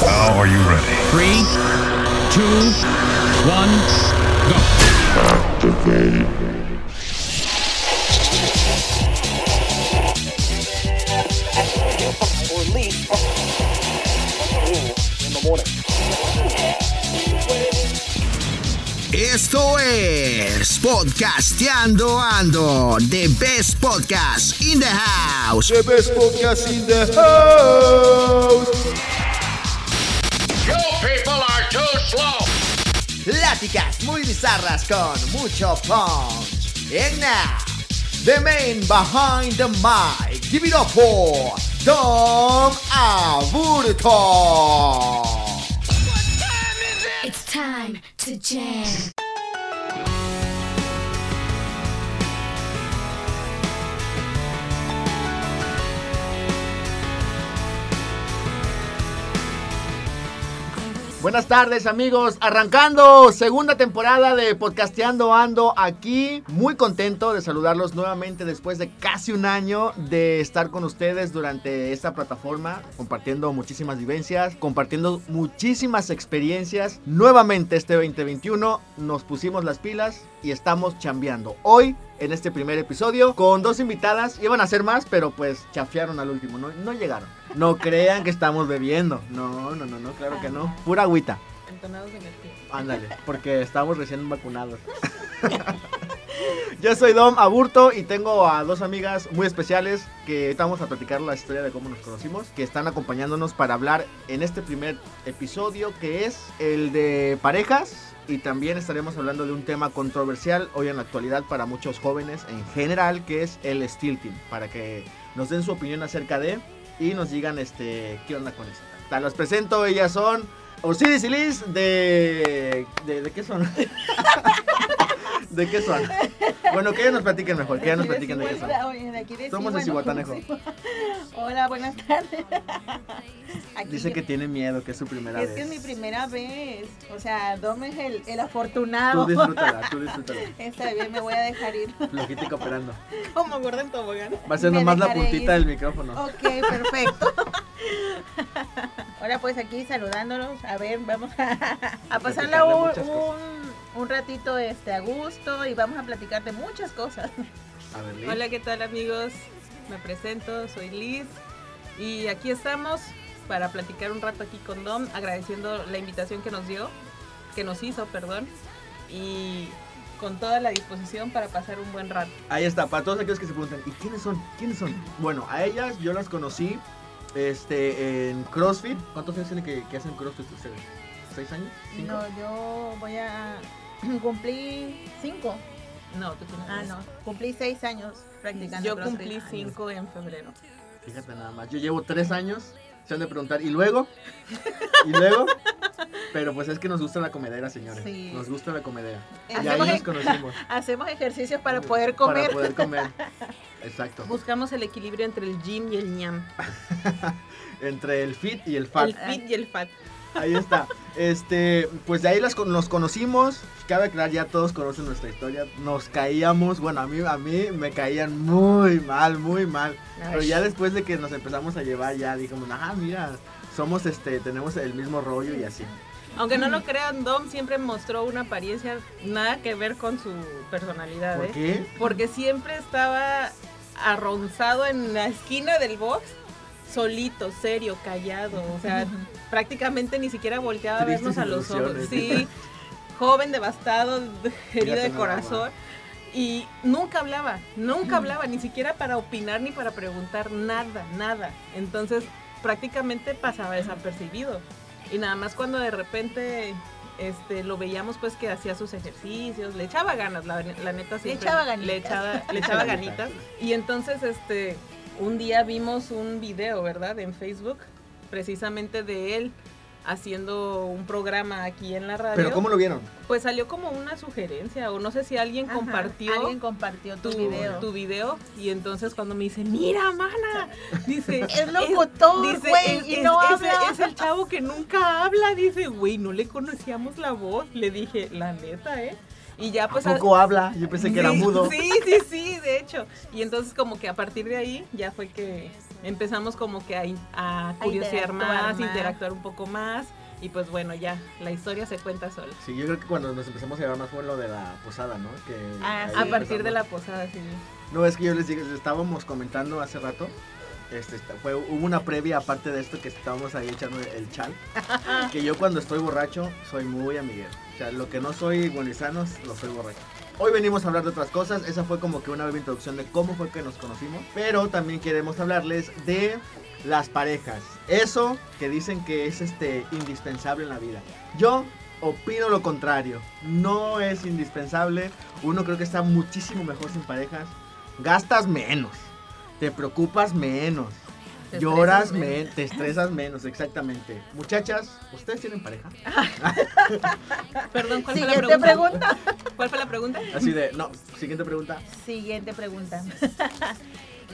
Now are you ready? Three, two, one, go. or leave in the morning. Esto es Podcasteando Ando, the best podcast in the house. The best podcast in the house. Pláticas muy bizarras con mucho punch. And now, the man behind the mic. Give it up for Dom Aburto. It's time to jam. Buenas tardes amigos, arrancando segunda temporada de Podcasteando Ando aquí, muy contento de saludarlos nuevamente después de casi un año de estar con ustedes durante esta plataforma, compartiendo muchísimas vivencias, compartiendo muchísimas experiencias. Nuevamente este 2021 nos pusimos las pilas y estamos chambeando. Hoy en este primer episodio con dos invitadas, iban a ser más, pero pues chafiaron al último, no, no llegaron. No crean que estamos bebiendo. No, no, no, no, claro que no. Pura agüita. Entonados. Ándale, porque estamos recién vacunados. Yo soy Dom Aburto y tengo a dos amigas muy especiales que vamos a platicar la historia de cómo nos conocimos, que están acompañándonos para hablar en este primer episodio que es el de parejas y también estaremos hablando de un tema controversial hoy en la actualidad para muchos jóvenes en general que es el stilting, para que nos den su opinión acerca de y nos digan este qué onda con eso. Los presento, ellas son Osiris y Liz de, de ¿de qué son? ¿De qué son? Bueno, que ellas nos platiquen mejor, que ellas nos platiquen de qué son. Somos de Cihuatanejo. Hola, buenas tardes. Aquí Dice que tiene miedo, que es su primera es vez. que es mi primera vez. O sea, Dom es el, el Tú afortunado. disfrútala, tú disfrútala. Está bien, me voy a dejar ir. Flojita cooperando. Como gorda en tobogán. Va a ser Me nomás la puntita ir. del micrófono. Ok, perfecto. Ahora pues aquí saludándolos, a ver, vamos a, a pasarla un, un, un ratito este, a gusto y vamos a platicar de muchas cosas. A ver, Liz. Hola, ¿qué tal amigos? Me presento, soy Liz y aquí estamos para platicar un rato aquí con Dom, agradeciendo la invitación que nos dio, que nos hizo, perdón, y con toda la disposición para pasar un buen rato. Ahí está, para todos aquellos que se preguntan, ¿y quiénes son? ¿Quiénes son? Bueno, a ellas yo las conocí este, en CrossFit. ¿Cuántos años tienen que, que hacen CrossFit ustedes? ¿Seis años? ¿Cinco? No, yo voy a cumplir cinco. No, tú tienes Ah, no, cumplí seis años practicando. Yo CrossFit. cumplí cinco en febrero. Fíjate nada más, yo llevo tres años. Se han de preguntar, ¿y luego? ¿Y luego? Pero pues es que nos gusta la comedera, señores. Sí. Nos gusta la comedera. Y Hacemos ahí nos conocimos. Hacemos ejercicios para poder comer. Para poder comer. Exacto. Buscamos el equilibrio entre el gym y el ñam, Entre el fit y el fat. el fit y el fat. Ahí está. Este, pues de ahí las, nos conocimos. Cabe aclarar, ya todos conocen nuestra historia. Nos caíamos, bueno, a mí, a mí me caían muy mal, muy mal. Pero ya después de que nos empezamos a llevar, ya dijimos, ah, mira, somos este, tenemos el mismo rollo y así. Aunque no lo crean, Dom siempre mostró una apariencia nada que ver con su personalidad. ¿Por ¿eh? qué? Porque siempre estaba arronzado en la esquina del box, solito, serio, callado. O sea, prácticamente ni siquiera volteaba a vernos a los ojos. Sí, joven, devastado, herido de corazón. Y nunca hablaba, nunca hablaba, ni siquiera para opinar ni para preguntar nada, nada. Entonces prácticamente pasaba desapercibido. Y nada más cuando de repente este, lo veíamos pues que hacía sus ejercicios, le echaba ganas, la, la neta siempre. echaba ganitas. Le echaba, le echaba ganitas. Y entonces este, un día vimos un video, ¿verdad? En Facebook, precisamente de él haciendo un programa aquí en la radio. Pero ¿cómo lo vieron? Pues salió como una sugerencia o no sé si alguien Ajá, compartió Alguien compartió tu, tu video. tu video y entonces cuando me dice, mira, mana, dice, Es locutor, güey, es, y es- no es- habla. es el chavo que nunca habla, dice, güey, no le conocíamos la voz, le dije, la neta, ¿eh? Y ya pues... ¿A poco habla? Yo pensé que era Sí, mudo. Sí, sí, sí, de hecho. Y entonces como que a partir de ahí ya fue que empezamos como que a, a curiosear interactuar más, más. interactuar un poco más y pues bueno, ya, la historia se cuenta sola. Sí, yo creo que cuando nos empezamos a llevar más fue lo de la posada, ¿no? Que Ah, sí. A partir empezamos. de la posada, sí. No, es que yo les digo, estábamos comentando hace rato. Este, fue, hubo una previa aparte de esto que estábamos ahí echando el chal. que yo cuando estoy borracho soy muy amiguero. O sea, lo que no soy buenizanos, lo soy borracho. Hoy venimos a hablar de otras cosas. Esa fue como que una breve introducción de cómo fue que nos conocimos. Pero también queremos hablarles de las parejas. Eso que dicen que es este indispensable en la vida. Yo opino lo contrario. No es indispensable. Uno creo que está muchísimo mejor sin parejas. Gastas menos. Te preocupas menos. Te Lloras menos. Te estresas menos, exactamente. Muchachas, ¿ustedes tienen pareja? Perdón, ¿cuál fue la pregunta? pregunta. ¿Cuál fue la pregunta? Así de, no, siguiente pregunta. Siguiente pregunta.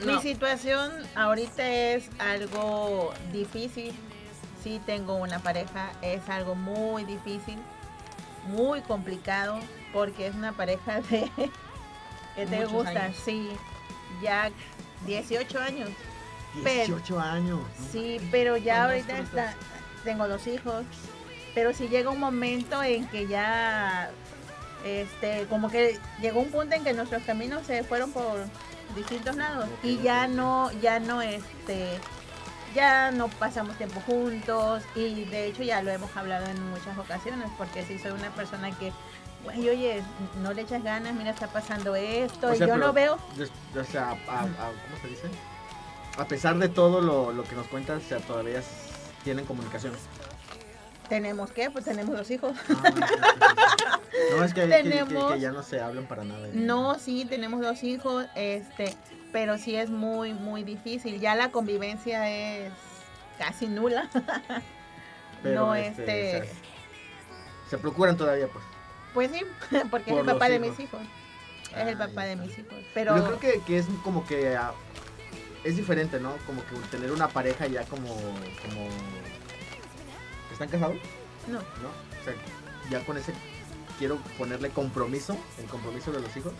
No. Mi situación ahorita es algo difícil. Sí tengo una pareja, es algo muy difícil, muy complicado, porque es una pareja de que te Muchos gusta, años. sí, ya 18 años. Pero- 18 años. Sí, pero ya ahorita está, tengo dos hijos, pero si llega un momento en que ya, este, como que llegó un punto en que nuestros caminos se fueron por distintos lados y ya no, ya no, este, ya no pasamos tiempo juntos y de hecho ya lo hemos hablado en muchas ocasiones porque si soy una persona que, güey, oye, no le echas ganas, mira, está pasando esto, O y yo no veo des- o sea, a- a- ¿cómo se dice? A pesar de todo lo, lo que nos cuentas, o sea, todavía tienen comunicación. Tenemos que, pues tenemos dos hijos. Ah. No, es que, que- que- Tenemos- que ya no se hablan para nada. No, sí, tenemos dos hijos, este, pero sí es muy, muy difícil. Ya la convivencia es casi nula. no, este, sea, se procuran todavía, pues. pues sí, porque Por es el papá los de mis hijos. Es el Ah, papá de mis hijos. Pero Yo creo que, que es como que ah, es diferente, ¿no? Como que tener una pareja ya como como ¿Están casados? no. ¿No? O sea, ya con ese quiero ponerle compromiso, el compromiso de los hijos,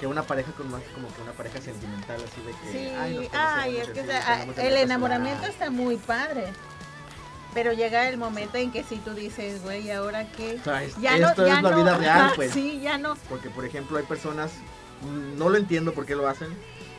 que una pareja con más como que una pareja sentimental así de que Sí, ay, nos ay, conocemos, es que o sea, el enamoramiento está muy padre. Pero llega el momento en que si tú dices, güey, ¿ahora qué? O sea, es- Ya esto no, ya es la no. vida real, pues. Sí, ya no. Porque, por ejemplo, hay personas, mm, no lo entiendo por qué lo hacen,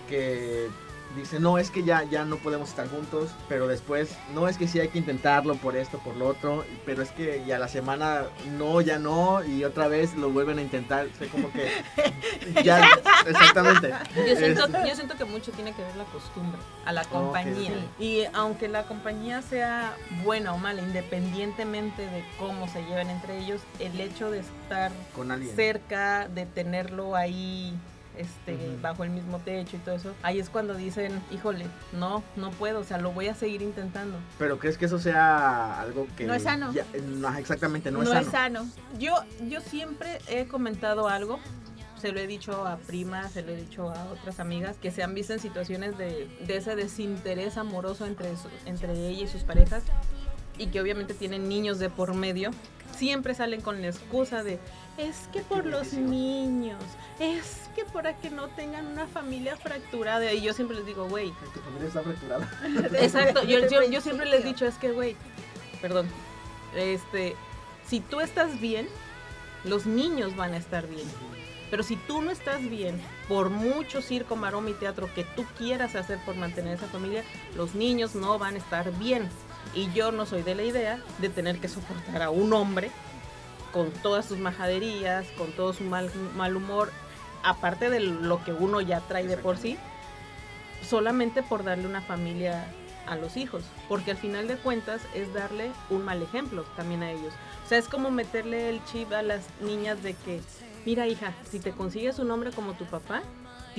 que dicen, no, es que ya, ya no podemos estar juntos, pero después, no, es que sí hay que intentarlo por esto, por lo otro, pero es que ya la semana, no, ya no, y otra vez lo vuelven a intentar, o sea, como que, ya, exactamente. Yo siento, Es- yo siento que mucho tiene que ver la costumbre, a la compañía. Y aunque la compañía sea buena o mala, independientemente de cómo se lleven entre ellos, el hecho de estar con alguien. cerca, de tenerlo ahí este, bajo el mismo techo y todo eso, ahí es cuando dicen, híjole, no, no puedo, o sea, lo voy a seguir intentando. Pero ¿crees que eso sea algo que... No es sano. ya- no, exactamente, no, No, es es sano. sano. Yo, yo siempre he comentado algo, se lo he dicho a primas, se lo he dicho a otras amigas, que se han visto en situaciones de, de ese desinterés amoroso entre, su- entre ella y sus parejas, y que obviamente tienen niños de por medio, siempre salen con la excusa de, es que por los niños, es que para que no tengan una familia fracturada, y yo siempre les digo, güey, Tu familia está fracturada. Exacto, yo, siempre les he dicho, es que, güey, perdón, este, si tú estás bien, los niños van a estar bien. Pero si tú no estás bien, por mucho circo, maroma y teatro que tú quieras hacer por mantener esa familia, los niños no van a estar bien. Y yo no soy de la idea de tener que soportar a un hombre con todas sus majaderías, con todo su mal, mal humor, aparte de lo que uno ya trae de por sí, solamente por darle una familia a los hijos, porque al final de cuentas es darle un mal ejemplo también a ellos. O sea, es como meterle el chip a las niñas de que, mira hija, si te consigues un hombre como tu papá,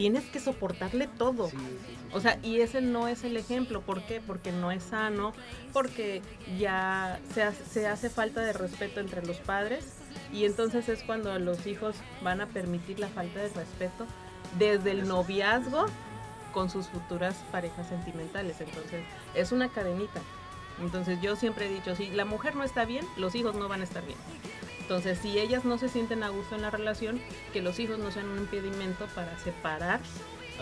tienes que soportarle todo. Sí, sí, sí. O sea, y ese no es el ejemplo. ¿Por qué? Porque no es sano, porque ya se, hace- se hace falta de respeto entre los padres y entonces es cuando los hijos van a permitir la falta de respeto desde el noviazgo con sus futuras parejas sentimentales. Entonces, es una cadenita. Entonces, yo siempre he dicho, si la mujer no está bien, los hijos no van a estar bien. Entonces, si ellas no se sienten a gusto en la relación, que los hijos no sean un impedimento para separar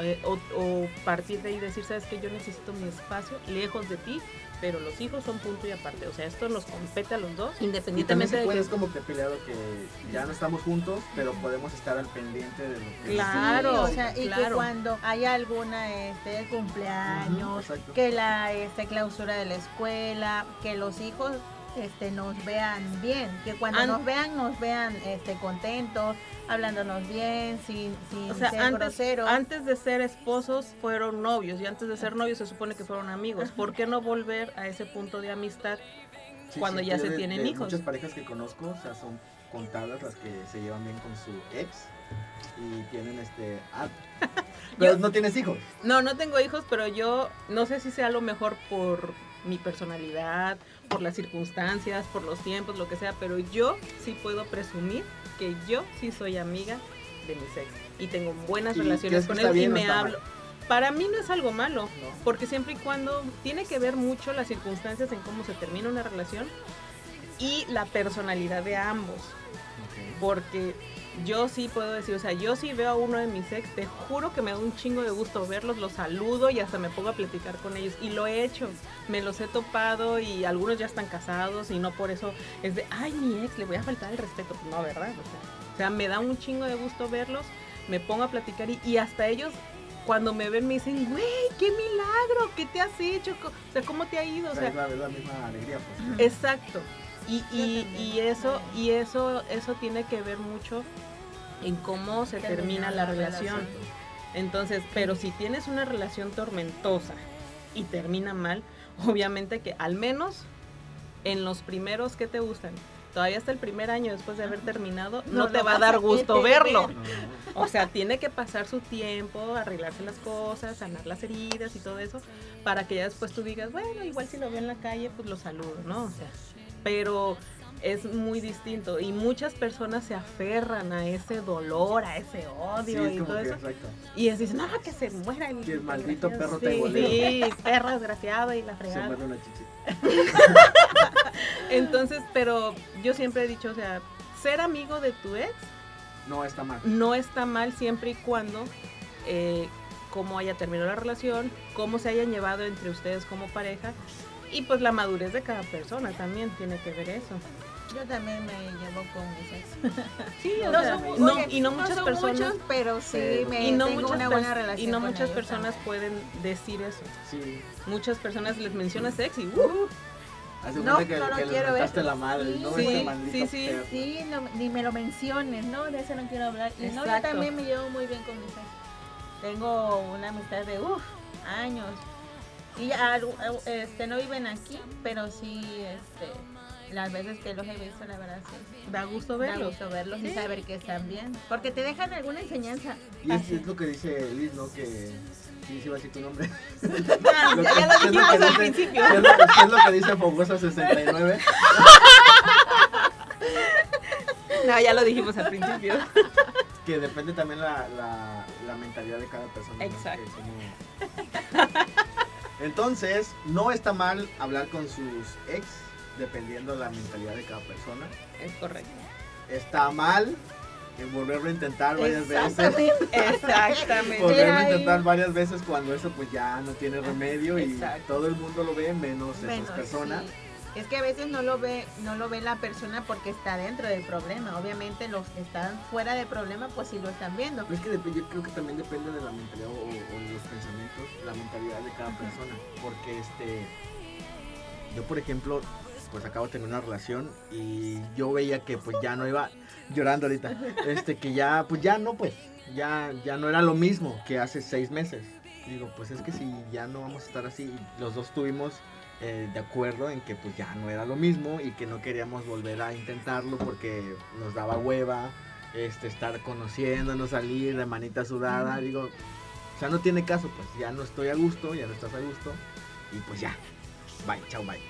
Eh, o, o partir de ahí y decir, sabes que yo necesito mi espacio lejos de ti, pero los hijos son punto y aparte. O sea, esto nos compete a los dos, Y también independientemente se de puede, que... es como que peleado que ya no estamos juntos, pero podemos estar al pendiente de lo que Claro, Sí, o sea, y que cuando hay alguna este cumpleaños, que la este clausura de la escuela, que los hijos este nos vean bien, que cuando An- nos vean nos vean este contentos, hablándonos bien, sin, sin O sea, ser antes, groseros. antes de ser esposos fueron novios y antes de ser novios se supone que fueron amigos. ¿Por qué no volver a ese punto de amistad? Sí, cuando sí, ya se de- tienen de hijos. Muchas parejas que conozco, o sea, son contadas las que se llevan bien con su ex y tienen este. Ah, pero no tienes hijos. No, no tengo hijos, pero yo no sé si sea lo mejor por mi personalidad, por las circunstancias, por los tiempos, lo que sea, pero yo sí puedo presumir que yo sí soy amiga de mis ex y tengo buenas ¿Y relaciones con él y me hablo. mal? Para mí no es algo malo, No. porque siempre y cuando tiene que ver mucho las circunstancias en cómo se termina una relación y la personalidad de ambos. Porque yo sí puedo decir, o sea, yo sí veo a uno de mis ex, te juro que me da un chingo de gusto verlos, los saludo y hasta me pongo a platicar con ellos. Y lo he hecho, me los he topado y algunos ya están casados y no por eso es de, ay, mi ex, le voy a faltar el respeto. Pues no, ¿verdad? O sea, o sea, me da un chingo de gusto verlos, me pongo a platicar y, y hasta ellos... Cuando me ven me dicen, güey, qué milagro, ¿qué te has hecho? O sea, ¿cómo te ha ido? O sea, sea, es la, es la misma alegría, pues. Exacto. Y, y, y eso, y eso, eso tiene que ver mucho en cómo se Termina termina la la relación. relación. Entonces, pero si tienes una relación tormentosa y termina mal, obviamente que al menos en los primeros que te gustan, todavía hasta el primer año después de haber terminado, no, No te va a dar gusto verlo. No, O sea, tiene que pasar su tiempo, arreglarse las cosas, sanar las heridas y todo eso, para que ya después tú digas, bueno, igual si lo veo en la calle, pues lo saludo, ¿no? O sea, pero es muy distinto y muchas personas se aferran a ese dolor, a ese Sí, odio es y todo eso. exacto. Y es dicen, no, que se muera el, Que el maldito desgraciado". perro sí, tengolero. Sí, perro desgraciado y la Se fregada. muerde una chichi. Entonces, pero yo siempre he dicho, o sea, ser amigo de tu ex No, está mal. no está mal siempre y cuando eh, cómo haya terminado la relación, cómo se hayan llevado entre ustedes como pareja y pues la madurez de cada persona también tiene que ver eso. Yo también me llevo con mis ex. Sí, o No sea, son- no- oye, y no muchas son personas muchos, pero sí me y no tengo muchas una buena relación y no con muchas ellos personas también. pueden decir eso. Sí. Muchas personas les menciona sexy. uh, Hace No, que, no lo que le quiero ver. la madre, Sí, ¿no? sí, sí, sí. perro. Sí, no, ni me lo menciones, ¿no? De eso no quiero hablar. Y no, yo también me llevo muy bien con mis ex. Tengo una amistad de, uff, años. Y ya, este, no viven aquí, pero sí, este, las veces que los he visto, la verdad, sí. da gusto Me da verlos. gusto verlos y saber que están bien. Porque te dejan alguna enseñanza. Y es, es lo que dice Liz, ¿no? Que sí, sí va a decir tu nombre. Ah, Lo ya, que- ya lo ¿qué es dijimos al principio. ¿Qué es lo, es lo que dice Fogosa 69? No, ya lo dijimos al principio. Que depende también la, la, la mentalidad de cada persona. Exacto. Entonces, no está mal hablar con sus ex, dependiendo de la mentalidad de cada persona. Es correcto. Está mal volverlo a intentar varias veces. Exactamente. Volverlo a intentar varias veces cuando eso pues ya no tiene remedio y todo el mundo lo ve, menos Bueno, esas personas. sí. Es que a veces no lo ve, no lo ve la persona porque está dentro del problema. Obviamente los que están fuera del problema, pues sí lo están viendo. Es que yo creo que también depende de la mentalidad o, o de los pensamientos, la mentalidad de cada persona. Porque este, yo por ejemplo, pues acabo de tener una relación y yo veía que pues ya no iba llorando ahorita, este que ya pues ya no pues, ya ya no era lo mismo que hace seis meses. Digo pues es que si ya no vamos a estar así, los dos tuvimos eh, de acuerdo en que pues ya no era lo mismo y que no queríamos volver a intentarlo porque nos daba hueva este, estar conociéndonos, salir de manita sudada, digo, o sea, no tiene caso, pues ya no estoy a gusto, ya no estás a gusto, y pues ya, bye, chao, bye.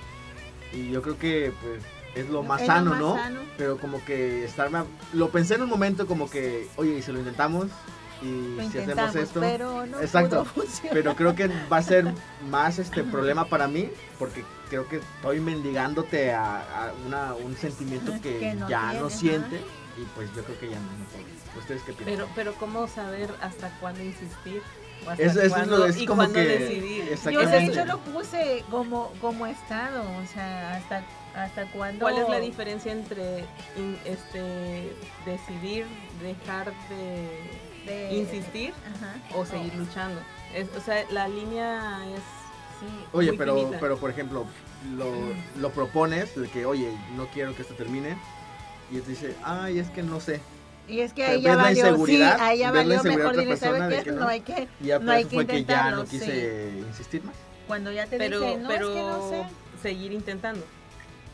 Y yo creo que pues es lo más Es lo sano, más ¿no? sano. Pero como que estarme, a- lo pensé en un momento como que, oye, y si lo intentamos, y Lo si hacemos esto, pero no Exacto. pero creo que va a ser más este problema para mí, porque creo que estoy mendigándote a, a una, un sentimiento que, Que no ya tiene, no ajá. siente, y pues yo creo que ya no, no. ¿Ustedes qué piensan? Pero, pero ¿cómo saber hasta cuándo insistir? o hasta Es- eso es cuándo- lo- es y como cuándo que- decidir. Yo de hecho lo puse como, como estado, o sea, hasta, hasta cuando... ¿Cuál es la diferencia entre in- este decidir dejar de de- insistir Ajá. o seguir luchando? Es- o sea, la línea es Sí. Oye, muy pero, finita. pero por ejemplo, lo, lo propones de que, oye, no quiero que esto termine. Y él te dice, ay, es que no sé. Y es que ahí ya valió, sí, inseguridad, ahí ya valió, mejor de dile, ¿sabes de qué? que No. no. hay que, ya no hay eso que fue que ya no sí. quise insistir más. Cuando ya te pero dice, no, pero es que no sé. seguir intentando.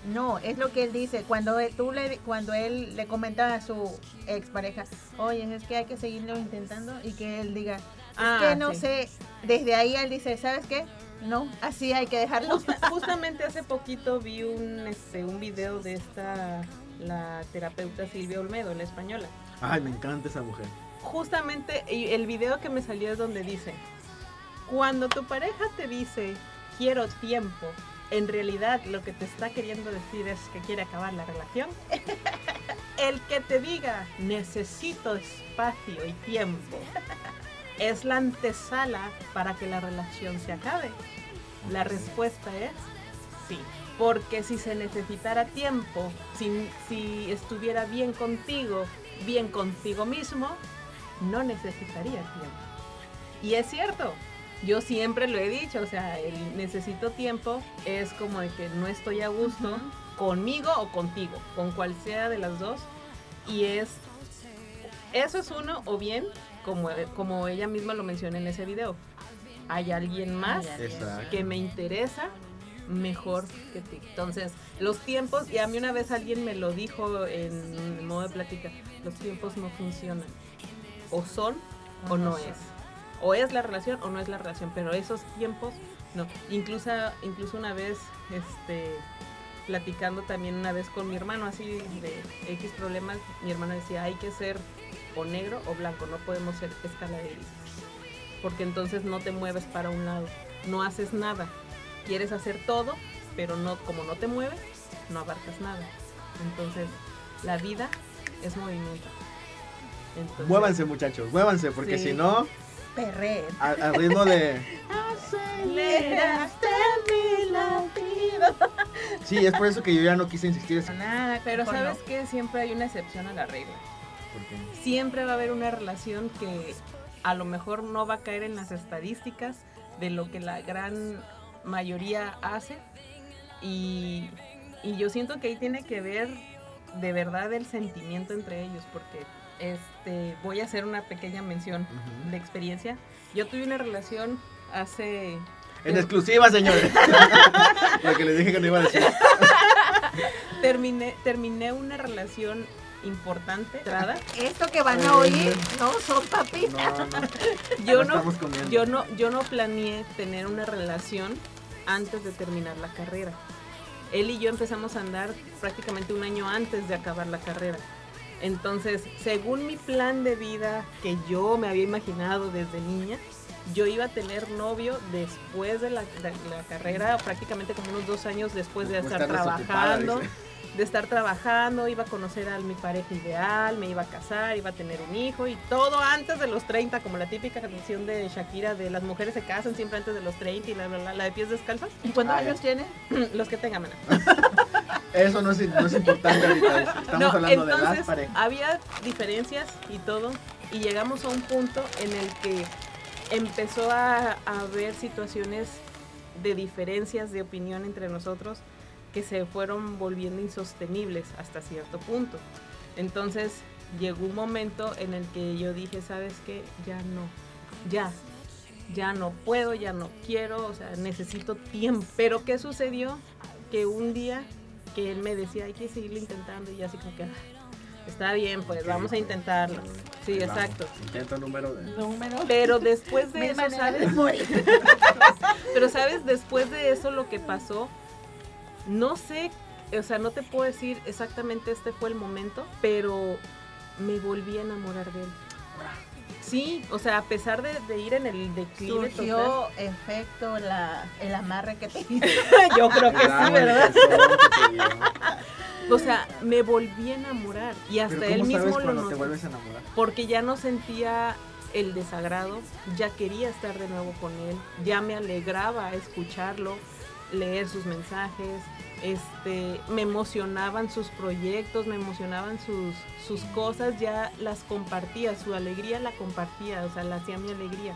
No, es lo que él dice. Cuando él, tú le, cuando él le comentaba a su expareja, oye, es que hay que seguirlo intentando y que él diga, Ah, es que no sí. sé. Desde ahí él dice, ¿sabes qué? No, así hay que dejarlo. Justa- justamente hace poquito vi un este un video de esta la terapeuta Silvia Olmedo, la española. Ay, me encanta esa mujer. Justamente y el video que me salió es donde dice, cuando tu pareja te dice quiero tiempo, en realidad lo que te está queriendo decir es que quiere acabar la relación. El que te diga necesito espacio y tiempo es la antesala para que la relación se acabe. La respuesta es sí. Porque si se necesitara tiempo, si, si estuviera bien contigo, bien contigo mismo, no necesitaría tiempo. Y es cierto, yo siempre lo he dicho, o sea, el necesito tiempo es como de que no estoy a gusto conmigo o contigo, con cual sea de las dos. Y es, eso es uno, o bien, como, como ella misma lo menciona en ese video, hay alguien más. Exacto. que me interesa mejor que ti. Entonces, los tiempos, y a mí una vez alguien me lo dijo en modo de plática, los tiempos no funcionan. O son o no es. O es la relación o no es la relación, pero esos tiempos no. Incluso, incluso una vez, este platicando también una vez con mi hermano así de X problemas, mi hermana decía, hay que ser o negro o blanco, no podemos ser escala de grises. Porque entonces no te mueves para un lado, no haces nada. Quieres hacer todo, pero no como no te mueves, no abarcas nada. Entonces, la vida es movimiento. Entonces, Muévanse, muchachos, muévanse, porque Sí. si no, Al ritmo de. Aceleraste mi latido. Sí, es por eso que yo ya no quise insistir. Nada, Pero sabes no. que siempre hay una excepción a la regla. porque- Siempre va a haber una relación que a lo mejor no va a caer en las estadísticas de lo que la gran mayoría hace. Y, y yo siento que ahí tiene que ver de verdad el sentimiento entre ellos, porque este voy a hacer una pequeña mención de experiencia. Yo tuve una relación hace En exclusiva, señores. Lo que le dije que no iba a decir. terminé terminé una relación importante. Trada. Esto que van a oír no son papitas. No, no. Yo no yo no yo no planeé tener una relación antes de terminar la carrera. Él y yo empezamos a andar prácticamente un año antes de acabar la carrera. Entonces, según mi plan de vida que yo me había imaginado desde niña, yo iba a tener novio después de la, de la carrera, prácticamente como unos dos años después de estar trabajando. De estar trabajando, iba a conocer a mi pareja ideal, me iba a casar, iba a tener un hijo y todo antes de los 30, como la típica canción de Shakira de las mujeres se casan siempre antes de los 30 y la, la, la, la de pies descalzos. ¿Y cuántos años tiene? los que tengan, mana. Eso no es, no es importante ahorita. Estamos No, hablando de entonces las parejas. había diferencias y todo y llegamos a un punto en el que empezó a, a haber situaciones de diferencias de opinión entre nosotros que se fueron volviendo insostenibles hasta cierto punto. Entonces llegó un momento en el que yo dije, ¿sabes qué? Ya no, ya, ya no puedo, ya no quiero, o sea, necesito tiempo. Pero ¿qué sucedió? Que un día que él me decía, hay que seguirlo intentando y yo así como que, "Ah, está bien, pues vamos a intentarlo. Sí, Vamos, exacto. Intento número de. Número. Pero después de eso, ¿sabes? Pero sabes, después de eso lo que pasó, no sé, o sea, no te puedo decir exactamente este fue el momento, pero me volví a enamorar de él. Sí, o sea, a pesar de, de ir en el declive total, Surgió efecto la, el amarre que te yo creo que sí, ¿verdad? O sea, me volví a enamorar y hasta Pero él ¿cómo mismo sabes lo te vuelves a enamorar? porque ya no sentía el desagrado, ya quería estar de nuevo con él, ya me alegraba escucharlo, leer sus mensajes, este, me emocionaban sus proyectos, me emocionaban sus, sus cosas, ya las compartía, su alegría la compartía, o sea, la hacía mi alegría.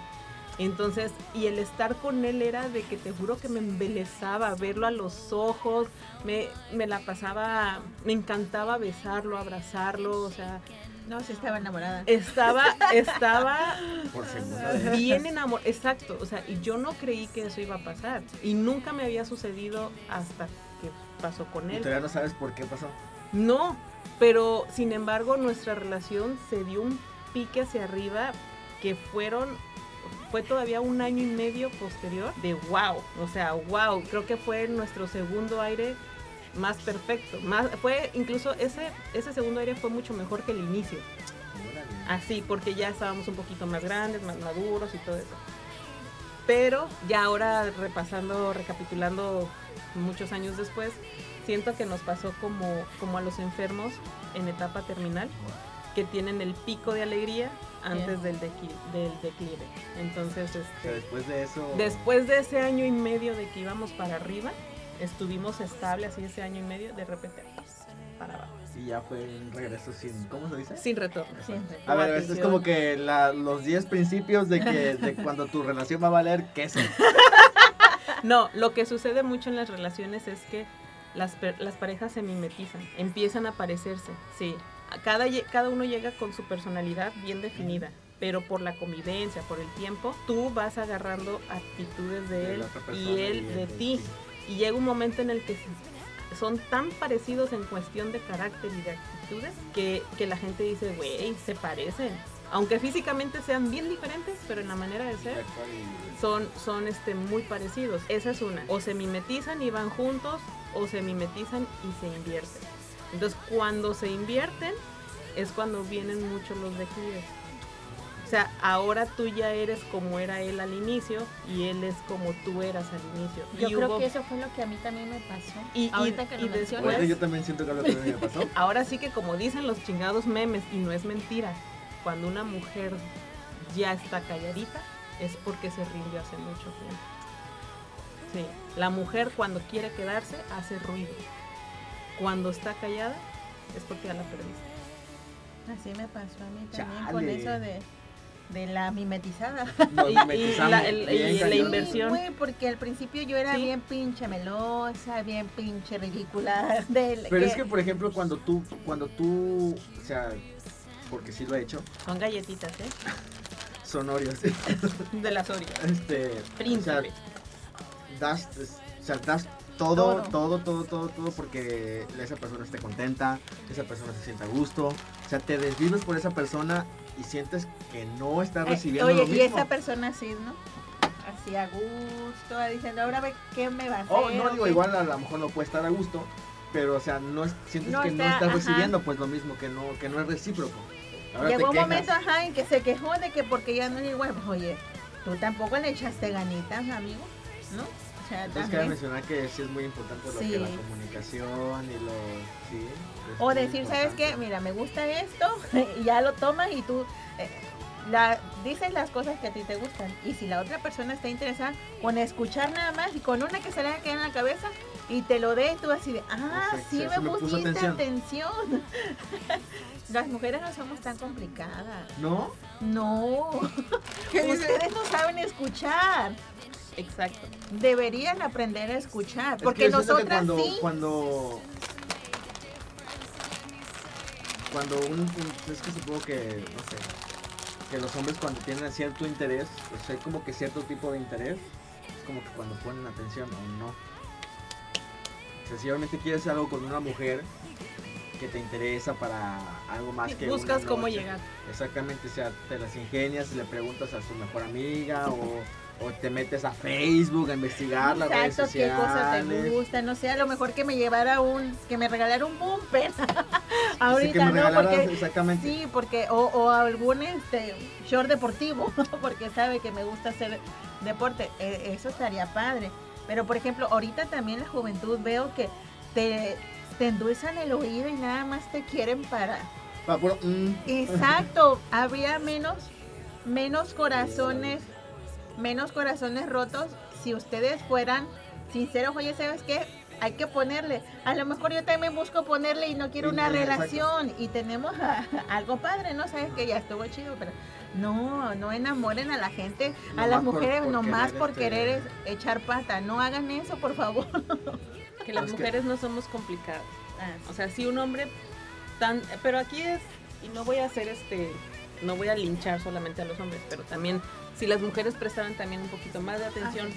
Entonces, y el estar con él era de que te juro que me embelezaba, verlo a los ojos, me, me la pasaba, me encantaba besarlo, abrazarlo, o sea, No, sí estaba enamorada. estaba, estaba Por bien enamorada, exacto, o sea, y yo no creí que eso iba a pasar, y nunca me había sucedido hasta pasó con él. todavía no sabes por qué pasó. No, pero sin embargo nuestra relación se dio un pique hacia arriba que fueron, fue todavía un año y medio posterior de wow, o sea, wow, creo que fue nuestro segundo aire más perfecto, más, fue incluso ese, ese segundo aire fue mucho mejor que el inicio, así, porque ya estábamos un poquito más grandes, más maduros y todo eso. Pero ya ahora repasando, recapitulando muchos años después, siento que nos pasó como, como a los enfermos en etapa terminal, que tienen el pico de alegría antes del, dequi- del declive. Entonces, O sea, este, después de eso. después de ese año y medio de que íbamos para arriba, estuvimos estables así ese año y medio, de repente para abajo, Y ya fue un regreso sin. ¿Cómo se dice? sin retorno. Siempre. A ver, esto es como que la- los 10 principios de que de cuando tu relación va a valer queso. No, lo que sucede mucho en las relaciones es que las, las parejas se mimetizan, empiezan a parecerse, sí. Cada, cada uno llega con su personalidad bien definida, pero por la convivencia, por el tiempo, tú vas agarrando actitudes de De él y él y de ti. Y llega un momento en el que son tan parecidos en cuestión de carácter y de actitudes que, que la gente dice, güey, se parecen. Aunque físicamente sean bien diferentes, pero en la manera de ser son, son este, muy parecidos. Esa es una. O se mimetizan y van juntos, o se mimetizan y se invierten. Entonces, cuando se invierten, es cuando vienen muchos los declives. O sea, ahora tú ya eres como era él al inicio y él es como tú eras al inicio. Yo Y creo hubo- que eso fue lo que a mí también me pasó. Y- y- Ahorita que y lo después- mencionas, yo también siento que algo también me pasó. Ahora sí que como dicen los chingados memes, y no es mentira, cuando una mujer ya está calladita, es porque se rindió hace mucho tiempo. Sí, la mujer cuando quiere quedarse hace ruido. Cuando está callada es porque ya la perdiste. así me pasó a mí también con eso de, de la mimetizada. Y- la- el- y la inversión. Porque al principio yo era Sí. bien pinche melosa, bien pinche ridícula. Del, Pero es que, por ejemplo, cuando tú, cuando tú, o sea, porque sí lo he hecho, Son galletitas, ¿eh? sonorios, De las Oreo. este, Príncipe. o sea, das, o sea, das todo, Todo. todo, todo, todo, porque esa persona esté contenta, esa persona se sienta a gusto, o sea, te desvives por esa persona y sientes que no estás Eh, recibiendo oye, lo y mismo. esa persona así, ¿no? Así a gusto, diciendo, ahora ve qué me va a hacer. Oh, no digo, qué". igual a lo mejor no puede estar a gusto, pero o sea, no es, sientes No que no está, estás ajá. recibiendo pues lo mismo, que no, que no es recíproco. Ahora Llegó un quejas. momento, ajá, en que se quejó de que porque ya no es igual. Pues, oye, tú tampoco le echaste ganitas, amigo, ¿no? O sea, cabe mencionar que sí es muy importante lo Sí. que la comunicación y lo... Sí, O decir, ¿sabes qué? Mira, me gusta esto, y ya lo tomas y tú eh, la, dices las cosas que a ti te gustan. Y si la otra persona está interesada, con escuchar nada más y con una que se le quedado en la cabeza y te lo dé, tú así de, ah, sí me pusiste atención. atención. Las mujeres no somos tan complicadas. ¿No? No, ustedes no saben escuchar. Exacto. Deberían aprender a escuchar, Es que porque nosotras cuando, sí. Cuando... Cuando un, un- Es que supongo que, no sé, que los hombres cuando tienen cierto interés, pues hay como que cierto tipo de interés, es como que cuando ponen atención o no. O sea, si realmente quieres algo con una mujer que te interesa para algo más que buscas una cómo llegar. Exactamente, o sea, te las ingenias y le preguntas a su mejor amiga o, o te metes a Facebook a investigar las redes Exacto, qué cosa te sociales. gusta, no sé, a lo mejor que me llevara un, que me regalara un bumper. Ahorita no, porque exactamente. sí, porque o, o algún este short deportivo, porque sabe que me gusta hacer deporte, eh, eso estaría padre. Pero por ejemplo, ahorita también la juventud veo que te te endulzan el oído y nada más te quieren para Pa- puro, mm, Exacto, había menos menos corazones, menos corazones rotos si ustedes fueran sinceros, oye, ¿sabes qué? Hay que ponerle. A lo mejor yo también busco ponerle y no quiero una exacto. relación y tenemos a- algo padre, ¿no? Sabes que ya estuvo chido, pero no, no enamoren a la gente, a las mujeres por nomás querer, por este- querer es- echar pata. No hagan eso, por favor. Que las Es que- mujeres no somos complicadas. O sea, si un hombre tan... Pero aquí es, y no voy a hacer este, no voy a linchar solamente a los hombres, pero también si las mujeres prestaran también un poquito más de atención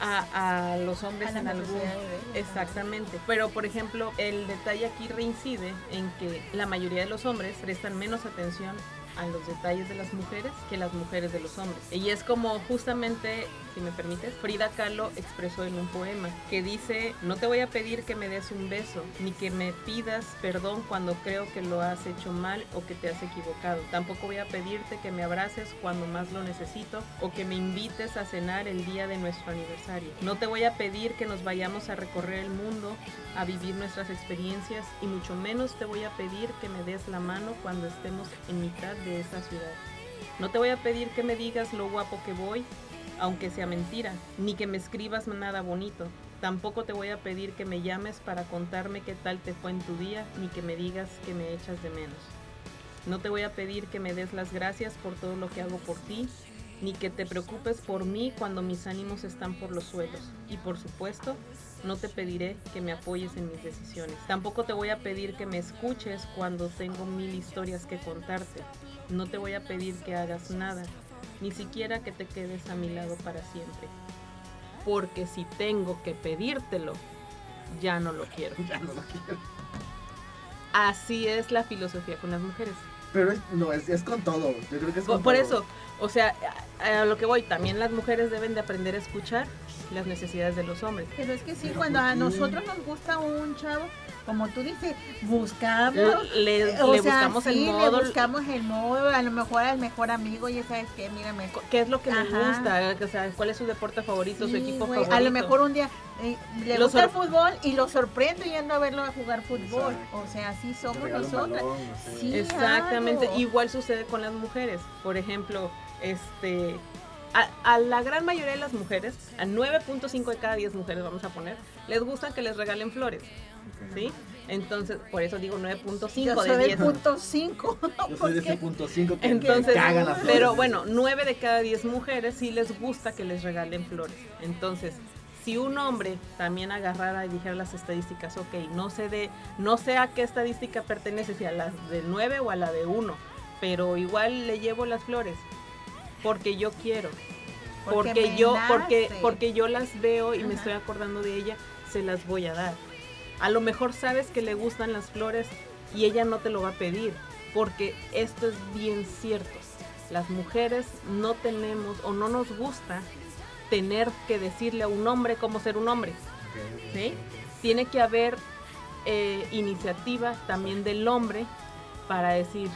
a, a los hombres A en algún... Exactamente. Pero, por ejemplo, el detalle aquí reincide en que la mayoría de los hombres prestan menos atención a los detalles de las mujeres que las mujeres de los hombres. Y es como justamente, si me permites, Frida Kahlo expresó en un poema que dice, no te voy a pedir que me des un beso, ni que me pidas perdón cuando creo que lo has hecho mal o que te has equivocado. Tampoco voy a pedirte que me abraces cuando más lo necesito o que me invites a cenar el día de nuestro aniversario. No te voy a pedir que nos vayamos a recorrer el mundo, a vivir nuestras experiencias y mucho menos te voy a pedir que me des la mano cuando estemos en mitad de esta ciudad. No te voy a pedir que me digas lo guapo que voy, aunque sea mentira, ni que me escribas nada bonito. Tampoco te voy a pedir que me llames para contarme qué tal te fue en tu día, ni que me digas que me echas de menos. No te voy a pedir que me des las gracias por todo lo que hago por ti, ni que te preocupes por mí cuando mis ánimos están por los suelos. Y por supuesto, no te pediré que me apoyes en mis decisiones. Tampoco te voy a pedir que me escuches cuando tengo mil historias que contarte. No te voy a pedir que hagas nada, ni siquiera que te quedes a mi lado para siempre. Porque si tengo que pedírtelo, ya no lo quiero. Ya no lo quiero. Así es la filosofía con las mujeres. Pero es, no, es, es con todo. Yo creo que es Por, con por todo. eso, o sea, a, a lo que voy, también las mujeres deben de aprender a escuchar las necesidades de los hombres. Pero es que sí, Pero cuando ¿por a nosotros nos gusta un chavo, como tú dices, buscamos. Le, eh, o le sea, buscamos sí, el modo, Le buscamos el modo, a lo mejor al mejor amigo, y sabes qué, mírame. qué es lo que le gusta, o sea, cuál es su deporte favorito, su equipo favorito. A lo mejor un día eh, le Lo gusta el fútbol y lo sorprendo yendo a verlo a jugar fútbol. Exacto. O sea, así somos nosotras. balón, no sé. Sí. Exactamente, algo. igual sucede con las mujeres. Por ejemplo, este a, a la gran mayoría de las mujeres, a 9.5 de cada 10 mujeres vamos a poner, les gusta que les regalen flores, ¿sí? Entonces, por eso digo 9.5 Yo de soy del 10. punto 5. Yo soy de ese punto 5 que Entonces, me cagan las flores. pero bueno, 9 de cada 10 mujeres sí les gusta que les regalen flores. Entonces, si un hombre también agarrara y dijera las estadísticas, ok, no sé de, no sé a qué estadística pertenece, si a la de 9 o a la de 1, pero igual le llevo las flores porque yo quiero, Porque yo, porque, nace. porque yo las veo y me estoy acordando de ella, se las voy a dar. A lo mejor sabes que le gustan las flores y ella no te lo va a pedir, porque esto es bien cierto. Las mujeres no tenemos o no nos gusta tener que decirle a un hombre cómo ser un hombre. ¿sí? Tiene que haber eh, iniciativa también del hombre para decir,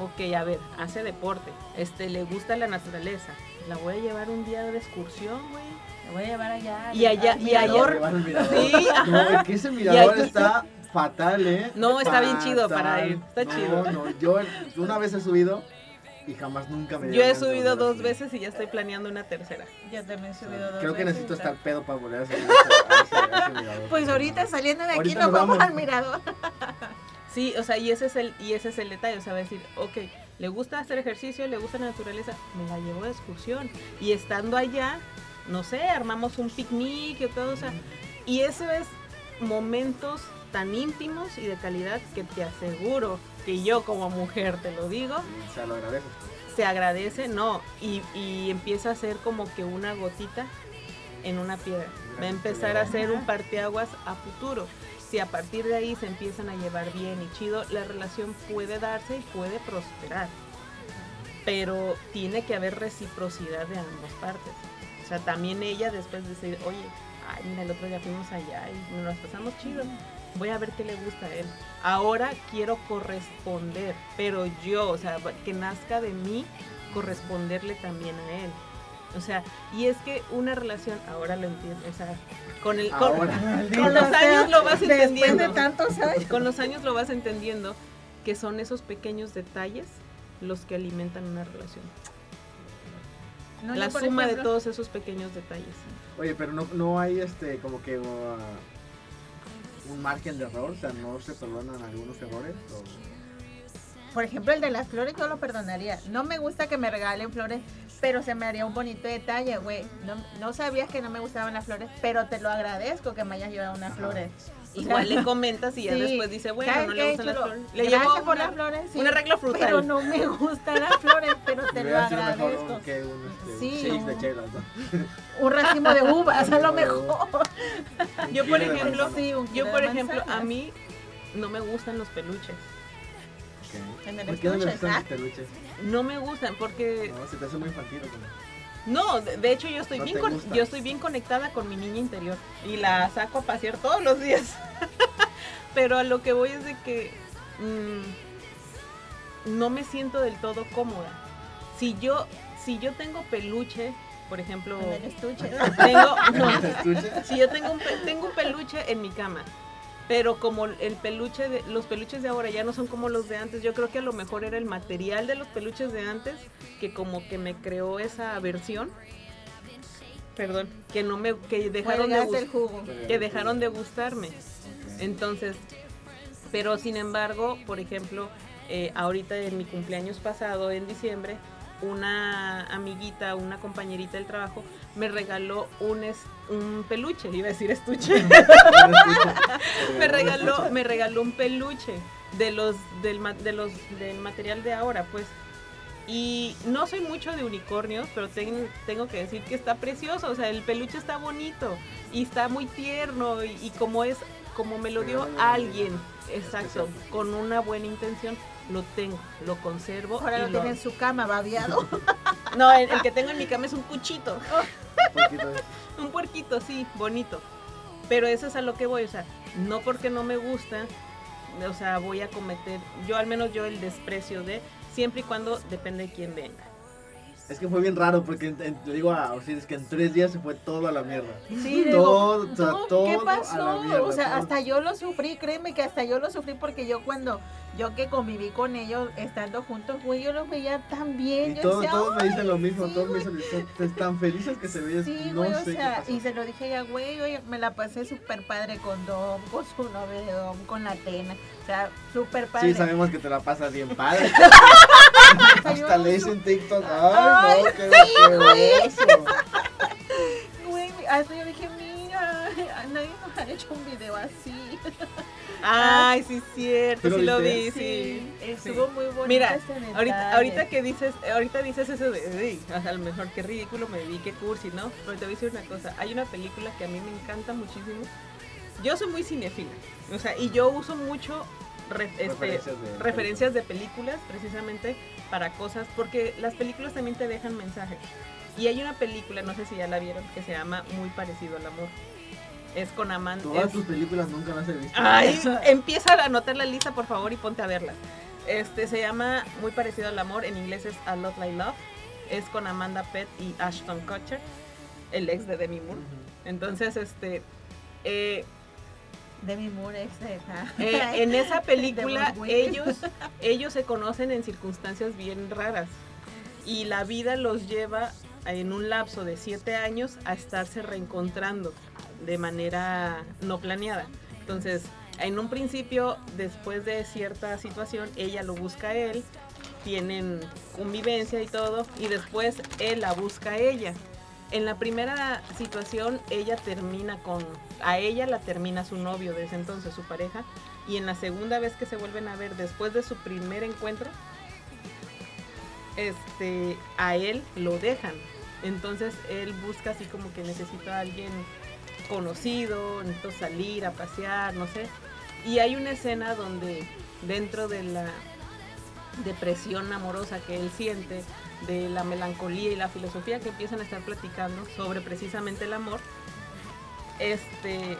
ok, a ver, hace deporte, este, le gusta la naturaleza, la voy a llevar un día de excursión, güey. Voy a llevar allá. Y allá- al y allá-. Sí. No, es que ese mirador está fatal, ¿eh? No, está bien chido para ir, está No, chido. No, yo una vez he subido y jamás nunca me Yo he subido dos veces y ya estoy planeando una tercera. Yo también he subido dos Creo que veces, necesito estar pedo para volver a subir. Pues ahorita saliendo de aquí nos vamos, vamos. al mirador. Sí, o sea, y ese es el, y ese es el detalle, o sea, va a decir, ok, le gusta hacer ejercicio, le gusta la naturaleza, me la llevo de excursión. Y estando allá, no sé, armamos un picnic y todo, o sea, y eso es momentos tan íntimos y de calidad que te aseguro que yo como mujer te lo digo, O sea, lo agradeces. se agradece, no, y, y empieza a ser como que una gotita en una piedra. Va a empezar a ser un parteaguas a futuro. Si a partir de ahí se empiezan a llevar bien y chido, la relación puede darse y puede prosperar. Pero tiene que haber reciprocidad de ambas partes. O sea, también ella después de decir, oye, ay, mira, el otro día fuimos allá y nos pasamos chido. Voy a ver qué le gusta a él. Ahora quiero corresponder, pero yo, o sea, que nazca de mí corresponderle también a él. O sea, y es que una relación, ahora lo entiendo, o sea, con el con, Ahora. con los años lo vas Después de entendiendo. tantos años. Con los años lo vas entendiendo que son esos pequeños detalles los que alimentan una relación. No, la suma de todos esos pequeños detalles. Oye, pero no, no hay este como que uh, un margen de error, o sea, no se perdonan algunos errores. o- Por ejemplo, el de las flores yo lo perdonaría. No me gusta que me regalen flores, pero se me haría un bonito detalle, güey. No, no sabías que no me gustaban las flores, pero te lo agradezco que me hayas llevado unas Ajá. flores. Igual le comentas y ya Sí. después dice, bueno, ¿Sabes no le gustan las flores. Le Gracias llevo por una- las flores, sí. un arreglo frutal. Pero no me gustan las flores, pero te lo mejor agradezco. un, que un, este, Sí, un shake de un- chelas, ¿no? Un racimo de uvas, a lo mejor. Yo, por ejemplo. Sí, Yo, por ejemplo, a mí no me gustan los peluches. Ok. En el ¿Por qué no les estuche, gustan los peluches? No me gustan porque No, se te hace muy infantil. ¿o cómo? No, de, de hecho yo estoy No bien con- yo estoy bien conectada con mi niña interior y la saco a pasear todos los días. Pero a lo que voy es de que mm, no me siento del todo cómoda. Si yo si yo tengo peluche, por ejemplo, En el estuche. tengo no, ¿El estuche? Si yo tengo un, tengo un peluche en mi cama, pero como el peluche de los peluches de ahora ya no son como los de antes, yo creo que a lo mejor era el material de los peluches de antes que como que me creó esa versión. Perdón, que no me que dejaron de el jugo. que dejaron de gustarme. Entonces, pero sin embargo, por ejemplo, eh, ahorita en mi cumpleaños pasado, en diciembre, una amiguita, una compañerita del trabajo, me regaló un, un peluche, iba a decir estuche, me regaló, me regaló un peluche de los, del, de los, del material de ahora, pues. Y no soy mucho de unicornios, pero ten- tengo que decir que está precioso, o sea, el peluche está bonito y está muy tierno y, y como es, como me lo dio alguien, exacto, con una buena intención, lo tengo, lo conservo. Ahora y lo tiene en su cama, babeado. No, el, el que tengo en mi cama es un cuchito, De- un puerquito, sí, bonito. Pero eso es a lo que voy, o sea, no porque no me gusta, o sea, voy a cometer, yo al menos yo el desprecio de, siempre y cuando depende de quién venga. Es que fue bien raro porque en- digo a Osiris que en tres días se fue todo a la mierda. Sí, digo, Todo, o sea, todo ¿qué a la pasó? mierda, o sea, todo. hasta yo lo sufrí, créeme que hasta yo lo sufrí porque yo cuando, yo que conviví con ellos estando juntos, güey, yo los veía tan bien. Y yo todos, decía, todos me "Ay, dicen lo mismo, sí, todos me güey". dicen, "Están- están felices que se veían, Sí, no güey, sé o sea, y se lo dije ya, güey, oye, me la pasé súper padre con Dom, con su novio de Dom, con la Tena, o sea, súper padre. Sí, sabemos que te la pasas bien padre. Hasta le su- hice en TikTok, Ay, ay, no, qué, qué oso. Güey, hasta yo dije, mira, nadie nos ha hecho un video así. Ay, sí, es cierto, ¿Tú lo sí lo vi, sí. estuvo muy bonito Mira, ese. Ahorita, ahorita que dices, ahorita dices eso de, "Ey, a lo mejor qué ridículo me vi, qué cursi, ¿no? Pero te voy a decir una cosa, hay una película que a mí me encanta muchísimo. Yo soy muy cinéfila, o sea, y yo uso mucho re- este, Referencias de referencias de películas precisamente para cosas, porque las películas también te dejan mensajes. Y hay una película, no sé si ya la vieron, que se llama Muy parecido al amor. Es con Amanda. Todas tus películas nunca las he visto. Ay, empieza a anotar la lista, por favor, y ponte a verla. Este se llama muy parecido al amor, en inglés es A Lot Like Love. Es con Amanda Pett y Ashton Kutcher, el ex de Demi Moore. Entonces, este eh, Demi Moore es esa. eh, en esa película De ellos ellos se conocen en circunstancias bien raras y la vida los lleva en un lapso de siete años a estarse reencontrando de manera no planeada. Entonces, en un principio, después de cierta situación, ella lo busca a él, tienen convivencia y todo, y después él la busca a ella. En la primera situación, ella termina con, a ella la termina su novio de ese entonces, su pareja, y en la segunda vez que se vuelven a ver, después de su primer encuentro, este, a él lo dejan. Entonces él busca así como que necesita a alguien conocido, necesito salir a pasear, no sé. Y hay una escena donde dentro de la depresión amorosa que él siente, de la melancolía y la filosofía que empiezan a estar platicando sobre precisamente el amor, este,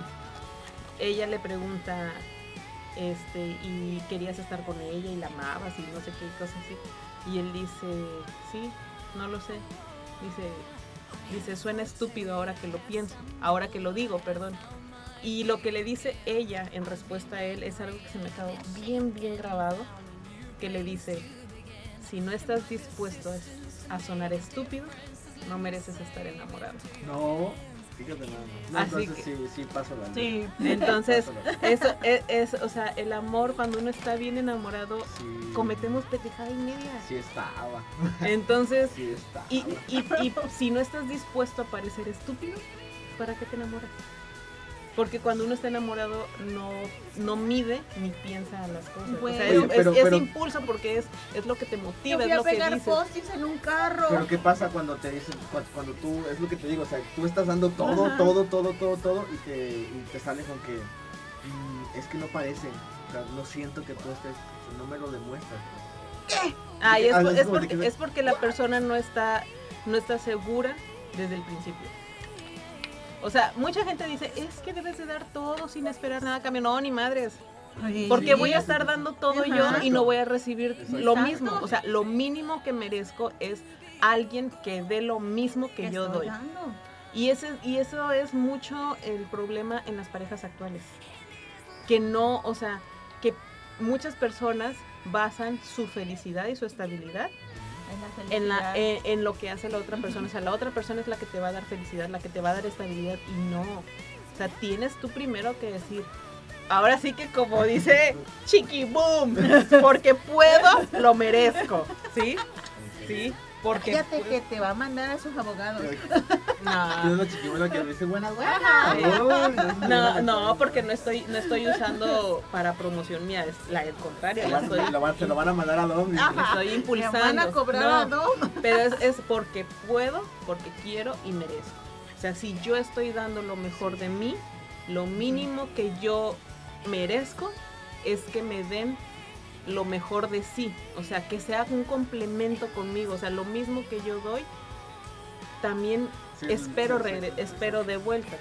ella le pregunta, este, y querías estar con ella y la amabas y no sé qué cosas así. Y él dice, sí, no lo sé. Dice, dice, suena estúpido ahora que lo pienso, ahora que lo digo, perdón. Y lo que le dice ella en respuesta a él es algo que se me quedó bien, bien grabado, que le dice, si no estás dispuesto a sonar estúpido, no mereces estar enamorado. No, fíjate nada más. No, Así entonces que- sí, sí paso la Sí, entonces eso es, es, o sea, el amor cuando uno está bien enamorado, Sí. cometemos pendejada y media. Sí estaba. Entonces, Sí estaba. y, y, y si no estás dispuesto a parecer estúpido, ¿para qué te enamoras? Porque cuando uno está enamorado no, no mide ni piensa las cosas. O sea, Bueno. es, Oye, pero- es- es pero- impulso porque es, es lo que te Yo motiva, fui es a lo pegar postis en un carro. Pero ¿qué pasa cuando te dicen, cu- cuando tú, es lo que te digo, o sea, tú estás dando todo, Ajá. todo, todo, todo, todo y te, y te sale con que "Mm, es que no parece, o sea, no siento que tú estés, no me lo demuestras. Ay, es, Ah, es porque, que- es porque la persona no está, no está segura desde el principio. O sea, mucha gente dice, es que debes de dar todo sin esperar nada a cambio. No, ni madres. Porque Sí, voy a estar dando todo yo y no voy a recibir Exacto. lo mismo. O sea, lo mínimo que merezco es alguien que dé lo mismo que ¿Qué yo doy. dando? Y, ese, y eso es mucho el problema en las parejas actuales. Que no, o sea, que muchas personas basan su felicidad y su estabilidad En la en, en lo que hace la otra persona. O sea, la otra persona es la que te va a dar felicidad, la que te va a dar estabilidad y no. O sea, tienes tú primero que decir, ahora sí que como dice Chiqui Boom, porque puedo, lo merezco. ¿Sí? Sí. Porque Fíjate puedo. que te va a mandar a sus abogados. No. Es que dice. Sí. No, no, porque no estoy, no estoy usando para promoción mía, es la el contrario, la estoy, van- se lo van a mandar a Dom. estoy Te impulsando. van a cobrar No, a dos. Pero es, es porque puedo, porque quiero y merezco. O sea, si yo estoy dando lo mejor de mí, lo mínimo que yo merezco es que me den lo mejor de sí. O sea, que sea un complemento conmigo. O sea, lo mismo que yo doy, también Sí, espero, sí. espero de vuelta.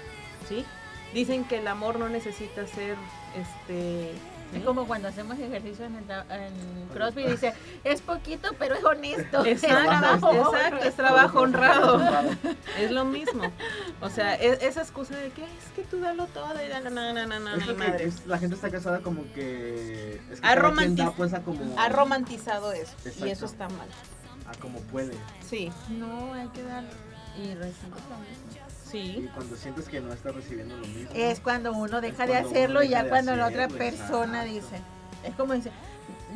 ¿Sí? Dicen que el amor no necesita ser este. Es como cuando hacemos ejercicio en, el en CrossFit y dice, es poquito, pero es honesto. Es trabajo. exacto, es trabajo honrado. Es lo mismo. O sea, es- esa excusa de que es que tú dalo todo y dalo, Es que madre. es- la gente está casada como que es que Ha da, romantiz- pues como Ha romantizado eso y eso está mal. a como puede Sí, No, hay que dar y recibir lo mismo. Y cuando sientes que no estás recibiendo lo mismo Es cuando uno deja de cuando hacerlo y ya cuando la otra hacerlo, persona exacto. dice. Es como dice,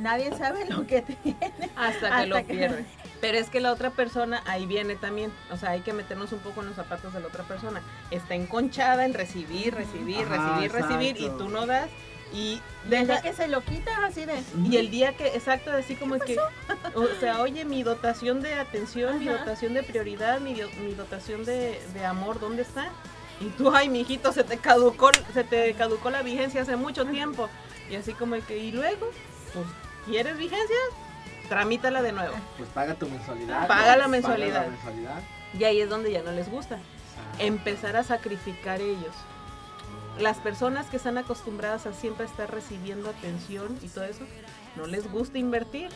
nadie sabe lo que tiene. Hasta que Hasta lo que- pierde. Pero es que la otra persona ahí viene también. O sea, hay que meternos un poco en los zapatos de la otra persona. Está enconchada en recibir, recibir, Ajá, recibir, recibir y tú no das. Y Desde deja, que se lo quitas así de... Y el día que, exacto, así como que, o sea, oye, mi dotación de atención, mi dotación de prioridad, mi, mi dotación de, de amor, ¿dónde está? Y tú, ay, mijito, se te caducó, se te caducó la vigencia hace mucho tiempo. Y así como que, y luego, pues, ¿quieres vigencia? Tramítala de nuevo. pues paga tu mensualidad Paga la mensualidad. la mensualidad Y ahí es donde ya no les gusta. Empezar a sacrificar ellos. Las personas que están acostumbradas a siempre estar recibiendo atención y todo eso, no les gusta invertir.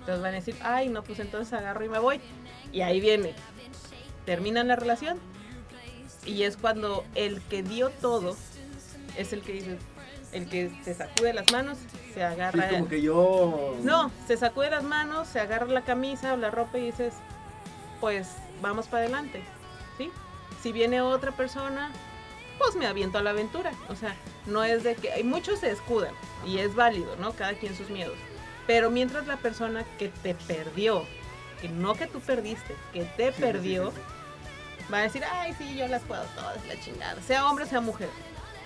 Entonces van a decir, ay, no, pues entonces agarro y me voy. Y ahí viene. Terminan la relación. Y es cuando el que dio todo es el que dice, el que se sacude las manos, se Sí, agarra. como que yo No, se sacude las manos, se agarra la camisa o la ropa y dices, pues vamos para adelante, ¿sí? Si viene otra persona, pues me aviento a la aventura. O sea, no es de que hay muchos se escudan y es válido, ¿no? Cada quien sus miedos. Pero mientras la persona que te perdió, que no que tú perdiste, que te Sí, perdió, sí, sí. va a decir, ay, sí, yo las puedo todas, la chingada, sea hombre, sea mujer.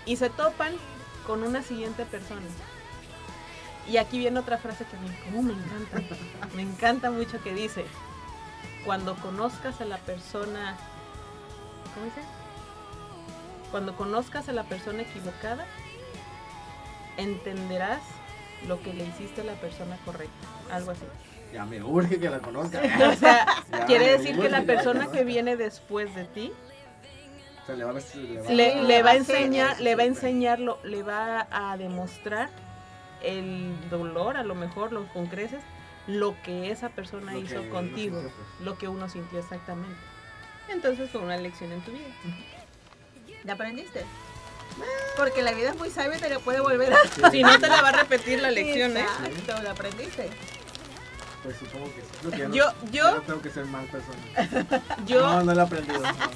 Y se topan con una siguiente persona. Y aquí viene otra frase que a mí como me encanta, me encanta mucho que dice, cuando conozcas a la persona, ¿cómo dice? Cuando conozcas a la persona equivocada, entenderás lo que le hiciste a la persona correcta, algo así. ya me urge que la conozca O sea, Ya, quiere decir que la persona que viene después de ti O sea, le va a le le, va a enseñar, le va a enseñarlo, le va a demostrar el dolor, a lo mejor, lo, con creces, lo que esa persona Lo hizo contigo, pues. lo que uno sintió exactamente. Entonces fue una lección en tu vida. ¿Ya aprendiste? Porque la vida es muy sabia y te la puede volver a... Si no te la va a repetir la lección, ¿eh? Exacto, la aprendiste. pues supongo que sí. Creo que ya no- Yo- ya yo- no tengo que ser mal persona. Yo, No, no lo he aprendido. No, no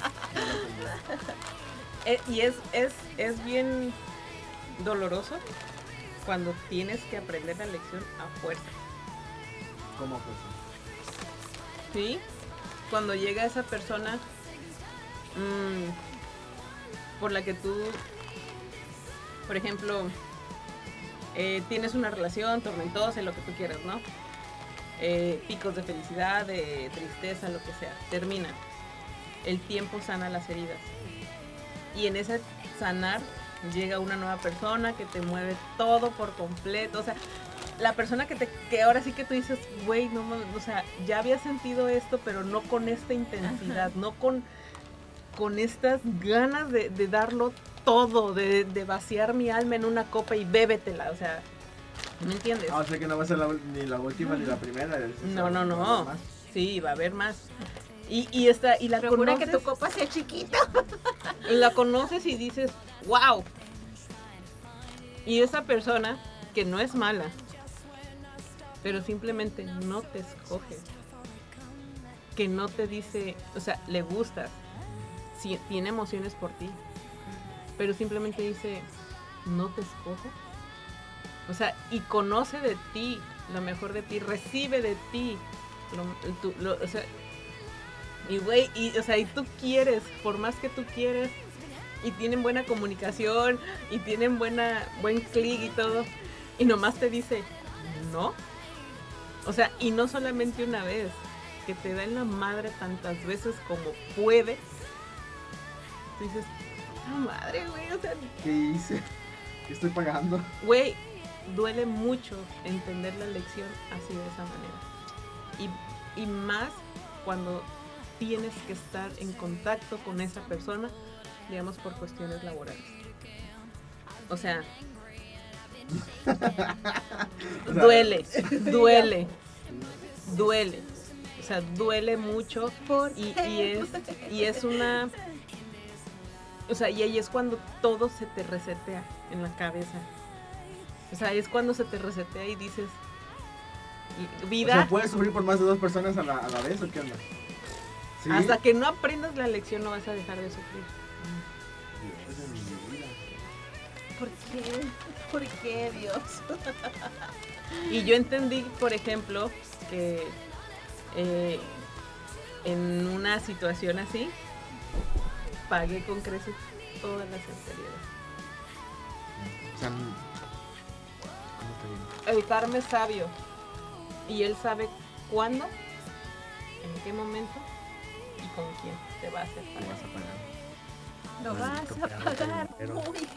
eh, y es, es, es bien doloroso cuando tienes que aprender la lección a fuerza. ¿Cómo pues? ¿Sí? Cuando llega esa persona mm, por la que tú, por ejemplo, eh, tienes una relación tormentosa, lo que tú quieras, ¿no? Eh, picos de felicidad, de tristeza, lo que sea. Termina. El tiempo sana las heridas. Y en ese sanar llega una nueva persona que te mueve todo por completo. O sea, la persona que te que ahora sí que tú dices, güey, no mames", o sea, ya había sentido esto, pero no con esta intensidad, no con con estas ganas de, de darlo todo, de, de vaciar mi alma en una copa y bébetela, o sea, ¿me entiendes? Ah, o sea que no va a ser la ni la última ni la primera. No, no, no. Sí, va a haber más. Y, y esta, y la Procura conoces, que tu copa sea chiquita. la conoces y dices, wow. Y esa persona, que no es mala, pero simplemente no te escoge. Que no te dice, o sea, le gustas, tiene emociones por ti, pero simplemente dice, no te escojo. O sea, y conoce de ti, lo mejor de ti, recibe de ti. o sea, y güey, y, o sea, y tú quieres, por más que tú quieres, y tienen buena comunicación, y tienen buena, buen clic y todo, y nomás te dice, no. O sea, y no solamente una vez, que te da en la madre tantas veces como puede. Dices, "Ah, madre, güey, o sea, ¿Qué hice? ¿Qué estoy pagando? Güey, duele mucho entender la lección así de esa manera. Y, y más cuando tienes que estar en contacto con esa persona, digamos, por cuestiones laborales. O sea, O sea, duele, duele, duele. O sea, duele mucho y, y es, y es una... O sea, y ahí es cuando todo se te resetea en la cabeza. O sea, es cuando se te resetea y dices, y- O vida, sea, ¿puedes sufrir por más de dos personas a la, a la vez o qué onda? ¿Sí? hasta que no aprendas la lección no vas a dejar de sufrir. Vida. ¿Por qué? ¿Por qué, Dios? Y yo entendí, por ejemplo, que eh, en una situación así, pagué con creces todas las anteriores. O sea, ¿cómo te digo? El karma es sabio y él sabe cuándo, en qué momento y con quién te va a hacer pagar. vas a pagar. Lo vas a pagar muy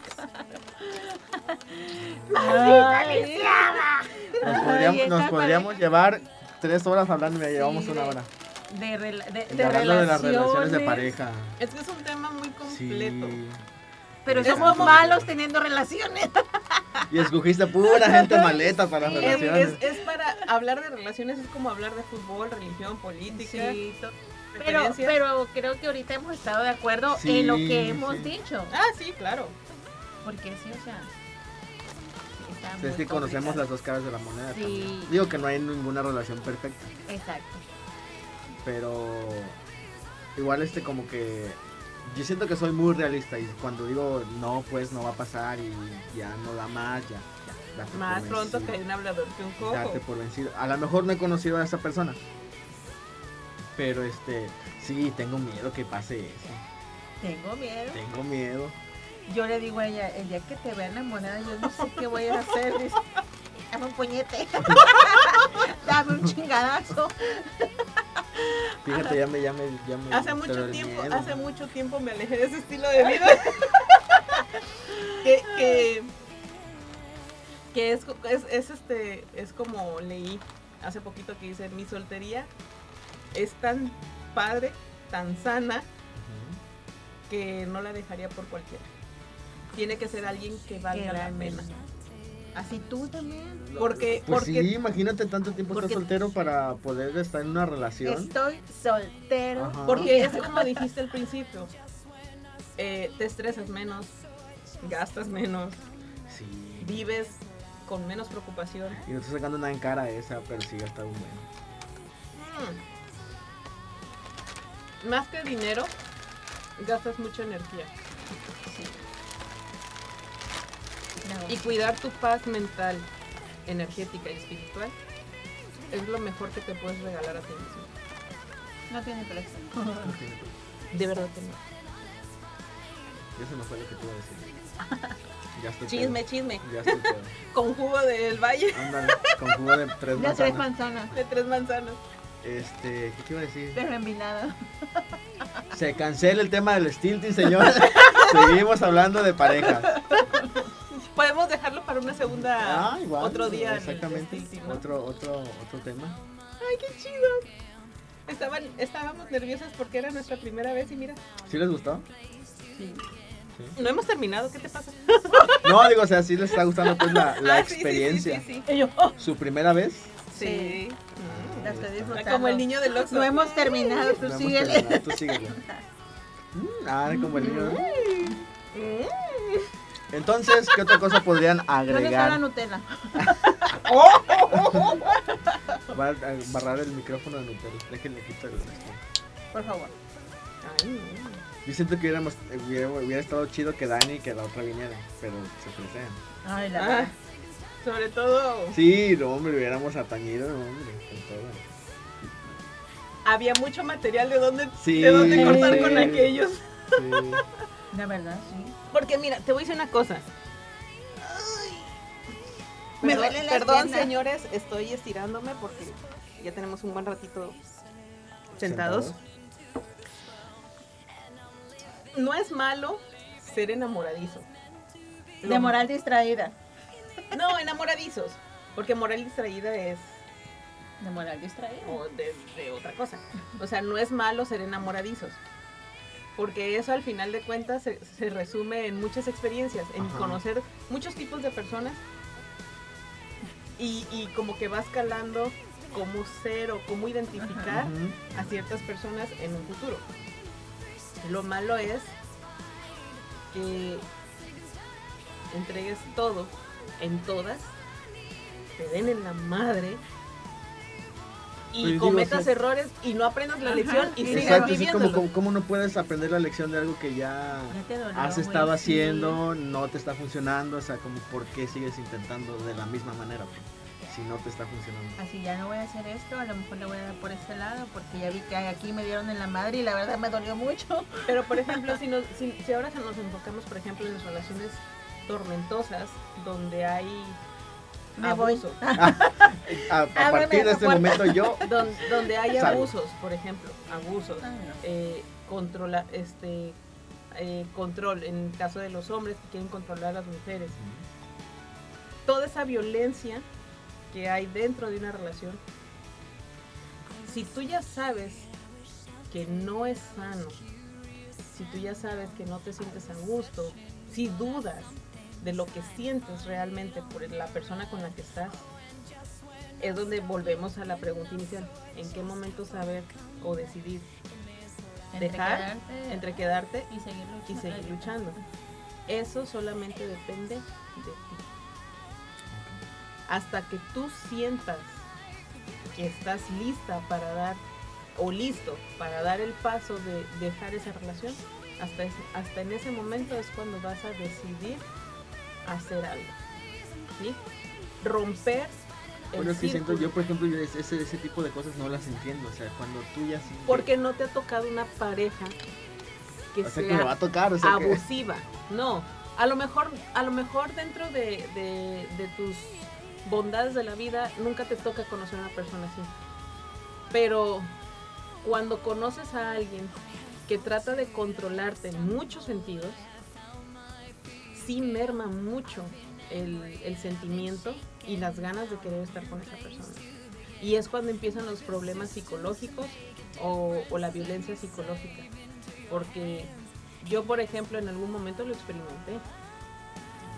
Nos Ay, podríamos, esta nos podríamos llevar tres horas hablando y ya llevamos Sí, una de- hora. De, rela- de, de hablando de las relaciones de pareja. Es que es un tema muy Sí. completo. Pero Es somos como- malos teniendo relaciones. Y escogiste pura gente maleta para las Es, relaciones. es- es para hablar de relaciones, es como hablar de fútbol, religión, política. Sí, pero, pero creo que ahorita hemos estado de acuerdo Sí, en lo que hemos sí. dicho. Ah, sí, claro. Porque sí, o sea. sí, es que conocemos las dos caras de la moneda. Sí. también. Digo que no hay ninguna relación perfecta, Exacto. Pero igual este como que yo siento que soy muy realista y cuando digo no, pues no va a pasar y ya no da más, ya, ya date por Más pronto que vencido. un hablador que un cojo. Date por vencido. A lo mejor no he conocido a esa persona, pero este sí tengo miedo que pase eso. Tengo miedo. Tengo miedo. Yo le digo a ella, el día que te vea enamorada, yo no sé qué voy a hacer. Dice, Dame un puñete. Dame un chingadazo. Fíjate, ya me, ya me, ya me Hace mucho tiempo, miedo. hace mucho tiempo me alejé de ese estilo de vida. que, que, que es, es, es este, es como leí hace poquito que dice, mi soltería es tan padre, tan sana, que no la dejaría por cualquiera. Tiene que ser alguien que valga la pena. Así tú también. Porque, Pues porque sí, imagínate tanto tiempo estar porque- soltero para poder estar en una relación. Estoy soltero. Ajá. Porque es como dijiste al principio, eh, te estresas menos, gastas menos, Sí. vives con menos preocupación. Y no estoy sacando nada en cara esa, pero sí gasta un buen. Mm. Más que dinero, gastas mucha energía. Y cuidar tu paz mental, energética y espiritual es lo mejor que te puedes regalar a ti mismo. No tiene precio. De verdad que no. Eso no fue lo que te iba a decir. Ya estoy Chisme, pedo. chisme. Ya estoy pedo. Con jugo del valle Ándale, con jugo de tres Ya tres manzanas. manzanas, de tres manzanas. Este, ¿qué te iba a decir? pero envinada. Se cancela el tema del stilting, señor. Seguimos hablando de parejas. Para una segunda, Ah, igual. otro día. Exactamente. Otro, otro, otro tema. Ay, qué chido. Estaban, estábamos nerviosas porque era nuestra primera vez y mira, ¿Sí les gustó? no hemos terminado, ¿qué te pasa? No, digo, o sea, sí les está gustando pues la, la Ah, sí, sí, experiencia. Sí, sí, sí. Y yo, oh, ¿Su primera vez? Sí. la estoy disfrutando. Como el niño del Oxxo. No hemos terminado, tú No hemos síguele. terminado, Tú síguele. Mm, Ah, como el niño. Entonces, ¿qué otra cosa podrían ¿Dónde está la agregar? Nutella? Va a barrar el micrófono de Nutella. Déjenle quitar el Por favor. Ay. Yo siento que hubiéramos, eh, hubiera, hubiera estado chido que Dani y que la otra viniera, pero se presean. Ay, la Ah, verdad. sobre todo, Sí, no, hombre, hubiéramos atañido, no, hombre, con todo. había mucho material de dónde, Sí, de dónde cortar sí. con aquellos. Sí. La verdad, sí. Porque mira, te voy a decir una cosa. Me Perdón, duelen las perdón, señores, estoy estirándome porque ya tenemos un buen ratito sentados. No es malo ser enamoradizo. De moral distraída. No, enamoradizos. Porque moral distraída es De moral distraída. o de, de otra cosa. O sea, no es malo ser enamoradizos. Porque eso al final de cuentas se, se resume en muchas experiencias, en Ajá. conocer muchos tipos de personas y, y como que vas calando cómo ser o cómo identificar a ciertas personas en un futuro. Lo malo es que entregues todo en todas, te den en la madre y Pues digo, cometas sí. errores y no aprendas la lección y sigas Exacto, sí, como, como, como no puedes aprender la lección de algo que ya Ya dolió, has estado haciendo, no te está funcionando, o sea, como por qué sigues intentando de la misma manera, pues, si no te está funcionando. Así ya no voy a hacer esto, a lo mejor le voy a dar por este lado, porque ya vi que aquí me dieron en la madre y la verdad me dolió mucho. Pero por ejemplo, si, nos, si, si ahora se nos enfocamos, por ejemplo, en las relaciones tormentosas, donde hay Me voy. abuso, A, a Ábreme partir de este momento yo, don- donde hay Salgo. abusos, por ejemplo, abusos, no. eh, controla, este, eh, control, en el caso de los hombres que quieren controlar a las mujeres, toda esa violencia que hay dentro de una relación, si tú ya sabes que no es sano, si tú ya sabes que no te sientes a gusto, si dudas de lo que sientes realmente por la persona con la que estás, es donde volvemos a la pregunta inicial. ¿En qué momento saber o decidir Entre dejar quedarte entre quedarte y seguir luchando. y seguir luchando? Eso solamente depende de ti. Hasta que tú sientas que estás lista para dar o listo para dar el paso de dejar esa relación, hasta, ese- hasta en ese momento es cuando vas a decidir hacer algo. ¿sí? Romper bueno, es que siento, yo por ejemplo, yo ese, ese tipo de cosas no las entiendo, o sea, cuando tú ya sientes- Porque no te ha tocado una pareja que o sea, que sea me va a tocar, o sea, que- abusiva. No, a lo mejor, a lo mejor dentro de, de- de tus bondades de la vida nunca te toca conocer a una persona así. Pero cuando conoces a alguien que trata de controlarte en muchos sentidos, sí merma mucho el, el sentimiento y las ganas de querer estar con esa persona. Y es cuando empiezan los problemas psicológicos o, o la violencia psicológica. Porque yo, por ejemplo, en algún momento lo experimenté.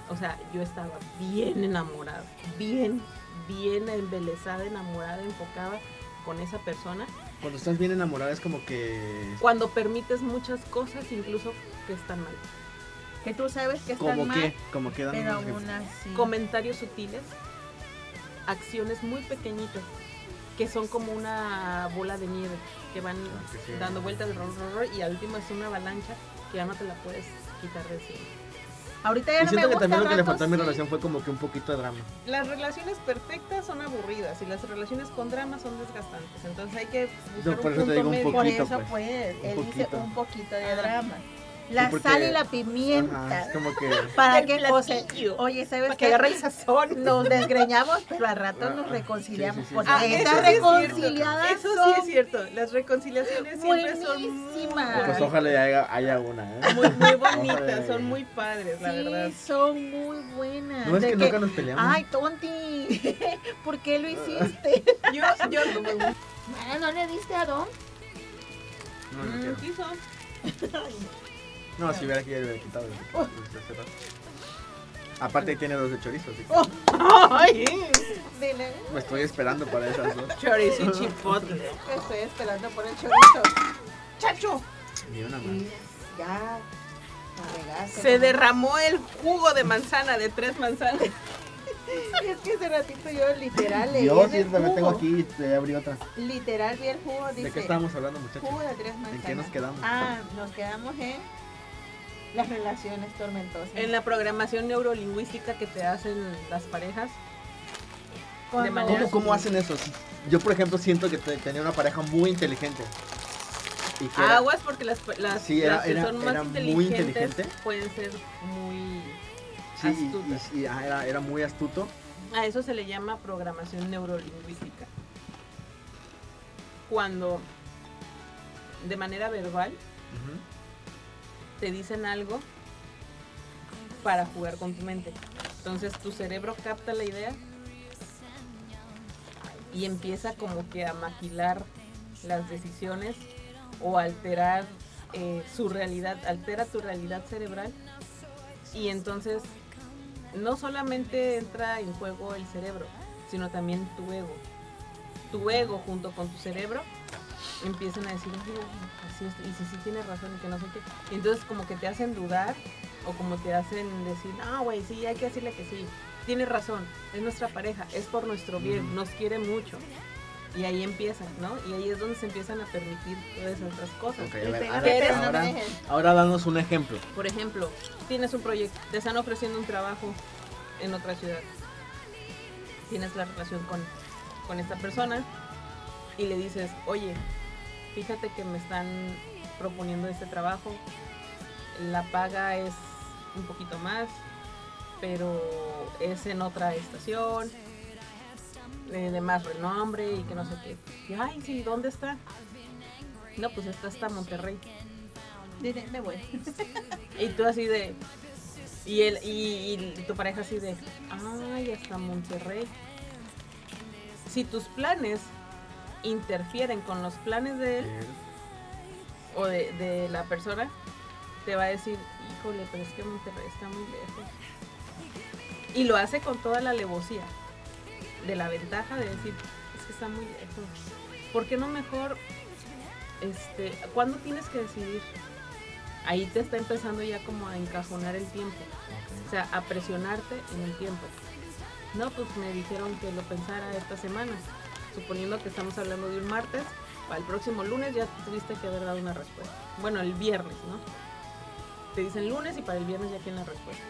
O sea, yo estaba bien enamorada, bien, bien embelesada, enamorada, enfocada con esa persona. cuando estás bien enamorada es como que... Cuando permites muchas cosas, incluso que están mal. Que tú sabes que están Como mal, que, que pero aún así. Comentarios sutiles, acciones muy pequeñitas, que son como una bola de nieve, que van Ah, que sí. dando vueltas y al último es una avalancha que ya no te la puedes quitar de encima. Ahorita ya Y no me siento que gusta también lo que le faltó a mi sí. relación fue como que un poquito de drama. Las relaciones perfectas son aburridas y las relaciones con drama son desgastantes. Entonces hay que buscar por un eso te punto digo un medio. Por poquito, eso pues. pues, él dice un poquito de Ah. drama. La porque- sal y la Ajá, pimienta. es como que... ¿Para platillo. Oye, ¿sabes Para qué? que agarre el sazón. Nos desgreñamos, pero al rato nos Ah, reconciliamos. sí, sí, sí, porque Ah, sí. estas eso sí es cierto. reconciliadas Eso sí son es cierto. Las reconciliaciones siempre son muy, buenísimas. Pues ojalá haya, haya una, ¿eh? muy, muy bonitas, son muy padres, la sí, verdad. son muy buenas. No es De que nunca nos peleamos. Ay, tonti, ¿por qué lo hiciste? Yo, yo Ah, ¿No le diste a Don? No, no Mm, quiso. No, si hubiera que ya hubiera quitado. rato. Aparte ahí tiene dos de chorizo, así que Ay, Dile, me estoy esperando para esas dos. chorizo y chipotle. estoy esperando por el chorizo. ¡Chacho! Ni una más. Ya. Se derramó el jugo de manzana de tres manzanas. Es que ese ratito yo literal leí Yo sí también tengo aquí, te abrí otra. Literal vi el jugo, dice. ¿De qué estábamos hablando, muchachos? Jugo de tres manzanas. ¿En qué nos quedamos? Ah, nos quedamos en las relaciones tormentosas. En la programación neurolingüística que te hacen las parejas. De ¿Cómo, ¿Cómo hacen eso? Yo, por ejemplo, siento que te- tenía una pareja muy inteligente. Y que era- Aguas porque las, las, Sí, era- las que era- son más era muy inteligentes inteligente. pueden ser muy sí, y- astutas. y, y, ah, era, era muy astuto. A eso se le llama programación neurolingüística. Cuando de manera verbal te dicen algo para jugar con tu mente. Entonces tu cerebro capta la idea y empieza como que a maquilar las decisiones o alterar eh, su realidad, altera tu realidad cerebral y entonces no solamente entra en juego el cerebro, sino también tu ego. Tu ego junto con tu cerebro empiezan a decir, "Oye, así es, y si sí tienes razón y que no sé qué. Y entonces como que te hacen dudar o como te hacen decir, ah, güey, sí, hay que decirle que sí. Tienes razón, es nuestra pareja, es por nuestro bien, nos quiere mucho. Y ahí empiezan, ¿no? Y ahí es donde se empiezan a permitir todas esas otras cosas. A ver, ahora, no ahora danos un ejemplo. Por ejemplo, tienes un proyecto, te están ofreciendo un trabajo en otra ciudad. Tienes la relación con, con esta persona y le dices, oye, fíjate que me están proponiendo este trabajo, la paga es un poquito más, pero es en otra estación, eh, de más renombre y que no sé qué. Y, ay, sí, ¿dónde está? No, pues está hasta Monterrey. Dile, me voy. Y tú así de. Y, él, y, y tu pareja así de. Ay, hasta Monterrey. Si tus planes interfieren con los planes de él o de, de la persona, te va a decir, híjole, pero es que Monterrey está muy lejos. Y lo hace con toda la alevosía. De la ventaja de decir, es que está muy lejos. ¿Por qué no mejor, este, cuándo tienes que decidir? ahí te está empezando ya como a encajonar el tiempo, o sea, a presionarte en el tiempo. No, pues me dijeron que lo pensara esta semana, suponiendo que estamos hablando de un martes, para el próximo lunes ya tuviste que haber dado una respuesta. Bueno, el viernes, ¿no? Te dicen lunes y para el viernes ya tienen la respuesta.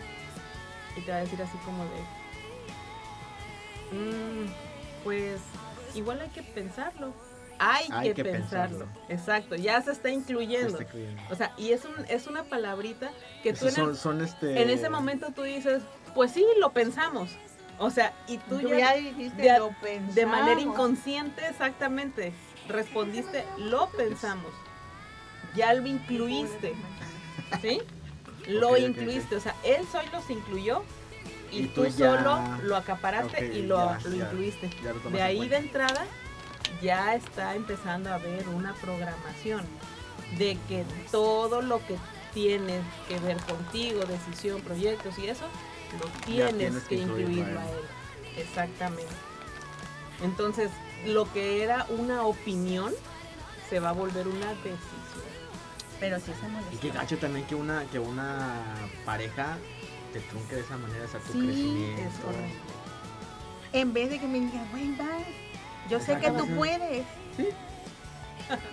Y te va a decir así como de, "Mm, pues igual hay que pensarlo. Hay, Hay que, que pensarlo. pensarlo. Exacto, ya se está incluyendo. Este cliente. O sea, y es, un, es una palabrita que tú Esos en, el- son, son este... en ese momento tú dices, pues sí, lo pensamos. O sea, y tú, Tú ya, ya dijiste, de- lo pensamos. de manera inconsciente exactamente respondiste, lo pensamos. Ya lo incluiste. ¿Sí? Lo incluiste. O sea, él solo se incluyó y, Y tú, tú ya- solo lo acaparaste y lo, ya, lo ya, incluiste. ya lo de ahí de entrada ya está empezando a haber una programación de que todo lo que tiene que ver contigo, decisión, proyectos y eso, lo tienes, tienes que que incluirlo a él. Exactamente. Entonces, lo que era una opinión se va a volver una decisión. Pero sí se Y molestó. qué gacho también que una, que una pareja te trunque de esa manera, o sea, tu Sí, crecimiento. Es horrible. En vez de que me digan, güey, va, yo sé que tú puedes. Sí.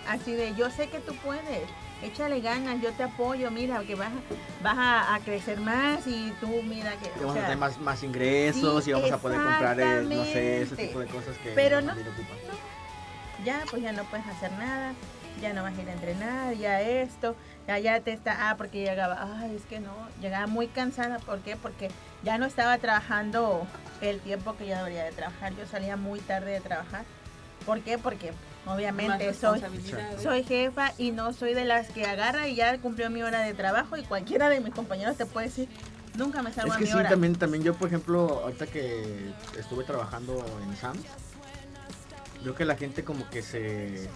Así de, yo sé que tú puedes. Échale ganas, yo te apoyo, mira, que vas, a- vas a, a crecer más y tú, mira, que... Que vamos a tener más, más ingresos sí, y vamos a poder comprar, eh, no sé, ese tipo de cosas que Pero no, ocupa. ya pues ya no puedes hacer nada, ya no vas a ir a entrenar, ya esto, ya ya te está, ah, porque llegaba, ay, es que no, llegaba muy cansada, ¿por qué? Porque ya no estaba trabajando el tiempo que yo debería de trabajar, yo salía muy tarde de trabajar, ¿por qué? Porque obviamente soy, soy jefa y no soy de las que agarra y ya cumplió mi hora de trabajo y cualquiera de mis compañeros te puede decir, nunca me salgo Es a que mi sí, hora. también, también yo, por ejemplo, ahorita que estuve trabajando en Sam's, veo que la gente como que se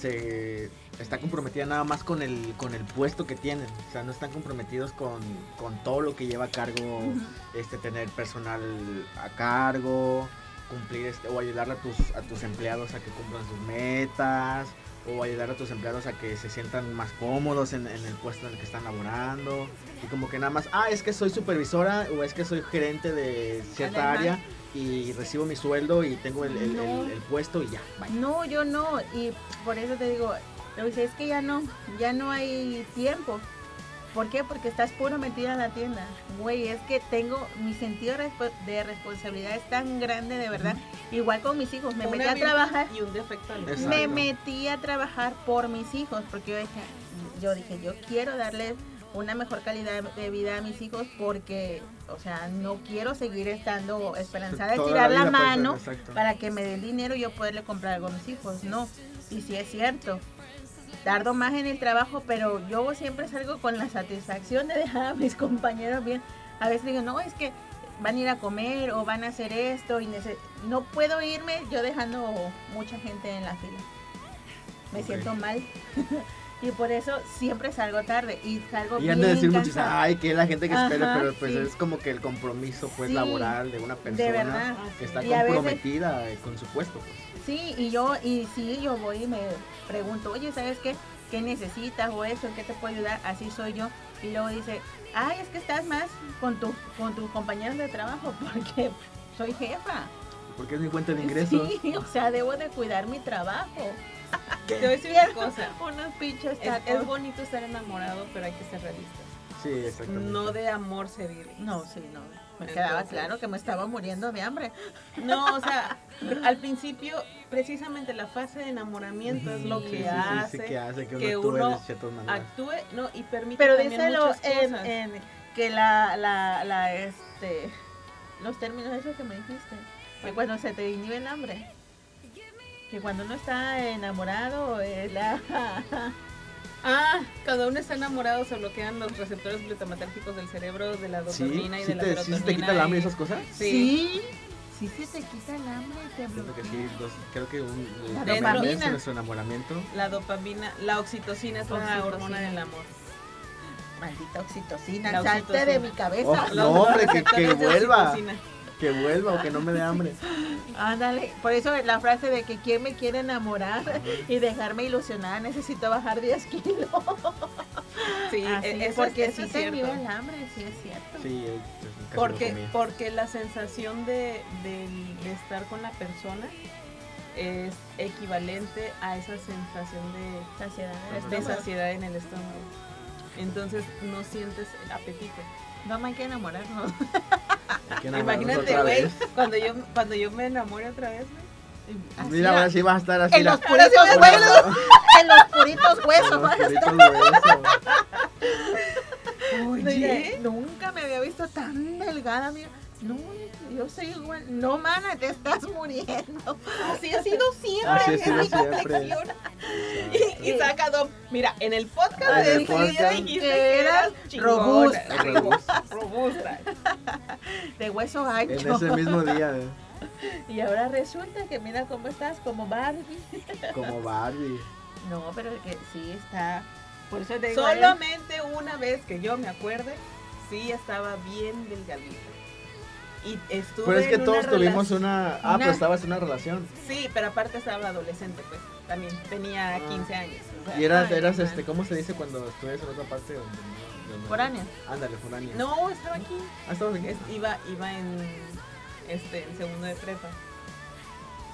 se está comprometida nada más con el con el puesto que tienen, o sea, no están comprometidos con, con todo lo que lleva a cargo, este tener personal a cargo, cumplir este, o ayudar a tus a tus empleados a que cumplan sus metas o ayudar a tus empleados a que se sientan más cómodos en, en el puesto en el que están laborando y como que nada más, ah, es que soy supervisora o es que soy gerente de cierta área y recibo mi sueldo y tengo el, el- No. el- el puesto y ya, bye. No, yo no, y por eso te digo, es que ya no, ya no hay tiempo. ¿Por qué? Porque estás puro metida en la tienda. Güey, es que tengo mi sentido de respo- de responsabilidad es tan grande, de verdad. Igual con mis hijos, me Una metí a trabajar, y un defecto al me metí a trabajar por mis hijos, porque yo dije, yo dije, yo quiero darles una mejor calidad de vida a mis hijos porque, o sea, no quiero seguir estando esperanzada de tirar la, ser, mano para que me den dinero y yo poderle comprar algo a mis hijos. No, y sí es cierto. Tardo más en el trabajo, pero yo siempre salgo con la satisfacción de dejar a mis compañeros bien. A veces digo, no, es que van a ir a comer o van a hacer esto y no puedo irme yo dejando mucha gente en la fila. Me Ok. siento mal. y por eso siempre salgo tarde y salgo Y han de decir muchos, ay, que la gente que espera, Ajá, pero pues sí. es como que el compromiso pues Sí, laboral de una persona verdad. que está Y a veces- comprometida eh, con su puesto. Pues. Sí, y yo, y sí, yo voy y me pregunto, oye, ¿sabes qué? ¿Qué necesitas o eso? ¿En qué te puedo ayudar? Así soy yo. Y luego dice, ay, es que estás más con, tu, con tus compañeros de trabajo porque soy jefa. Porque es mi fuente de ingresos. Sí, o sea, debo de cuidar mi trabajo. Te voy a decir una cosa. Unos pinches Es, tacos. es bonito estar enamorado, pero hay que ser realistas. Sí, exactamente. No de amor se vive. No, sí, no. Me quedaba claro que me estaba muriendo de hambre. No, o sea, al principio, precisamente la fase de enamoramiento es lo Sí, que sí, sí, hace sí, que hace que uno que actúe uno no, y permite Pero también díselo muchas en, cosas. en que la, la, la, este, los términos esos que me dijiste, que cuando se te inhibe el hambre, que cuando uno está enamorado, eh, la, Ah, cuando uno está enamorado se bloquean los receptores glutamatérgicos del cerebro de la Sí, dopamina y sí de la te, sí serotonina. se te quita el hambre y y- esas cosas. Sí. Sí, sí se te quita el hambre, te Siento que bloquea. sí, los- creo que un, La el dopamina. nuestro enamoramiento. La dopamina, la oxitocina es la hormona del amor. Maldita oxitocina, La salte oxitocina. de mi cabeza. Oh, no, hombre, que, que vuelva. Que vuelva o que no me dé hambre. Ándale, por eso la frase de que quien me quiere enamorar y dejarme ilusionada necesito bajar 10 kilos. Sí, Así, e- eso, porque es, eso sí es te cierto. el hambre, sí es cierto. Sí, eh, pues, casi Porque, porque la sensación de, estar con la persona es equivalente a esa sensación de, Saciedad en el Ajá. de estómago. saciedad en el estómago. Entonces no sientes apetito. No me hay que enamorarnos. Hay que enamorarnos Imagínate, güey, cuando yo, cuando yo me enamore otra vez, güey. Así Mira, ahora sí vas a estar así. En la- los puritos huesos. En los puritos huesos. con los puritos huesos. Oye, nunca me había visto tan delgada, mira. No, yo soy igual. No, mana, te estás muriendo. Así ha sido siempre. Así ha sido mi siempre. complexión. Y, y saca Dom, mira, en el podcast Ah, en de este dijiste Que eras robusta. robusta, robusta. De hueso En ancho. ese mismo día, eh, Y ahora resulta que mira cómo estás, como Barbie. como Barbie. No, pero que sí está. Por eso te digo. eh, Solamente una vez que yo me acuerde, sí estaba bien delgadita. Y estuve Pero es que en todos una tuvimos una... Ah, una- pero estabas en una relación. Sí, pero aparte estaba adolescente, pues. También tenía Ah. 15 años. o sea, Y eras, Ay, eras este. ¿cómo se dice cuando estudias en otra parte? Donde, no- donde- Foránea. Ándale, foránea. No, estaba aquí. Ah, estabas aquí. Es- iba, iba en, este, en segundo de prepa.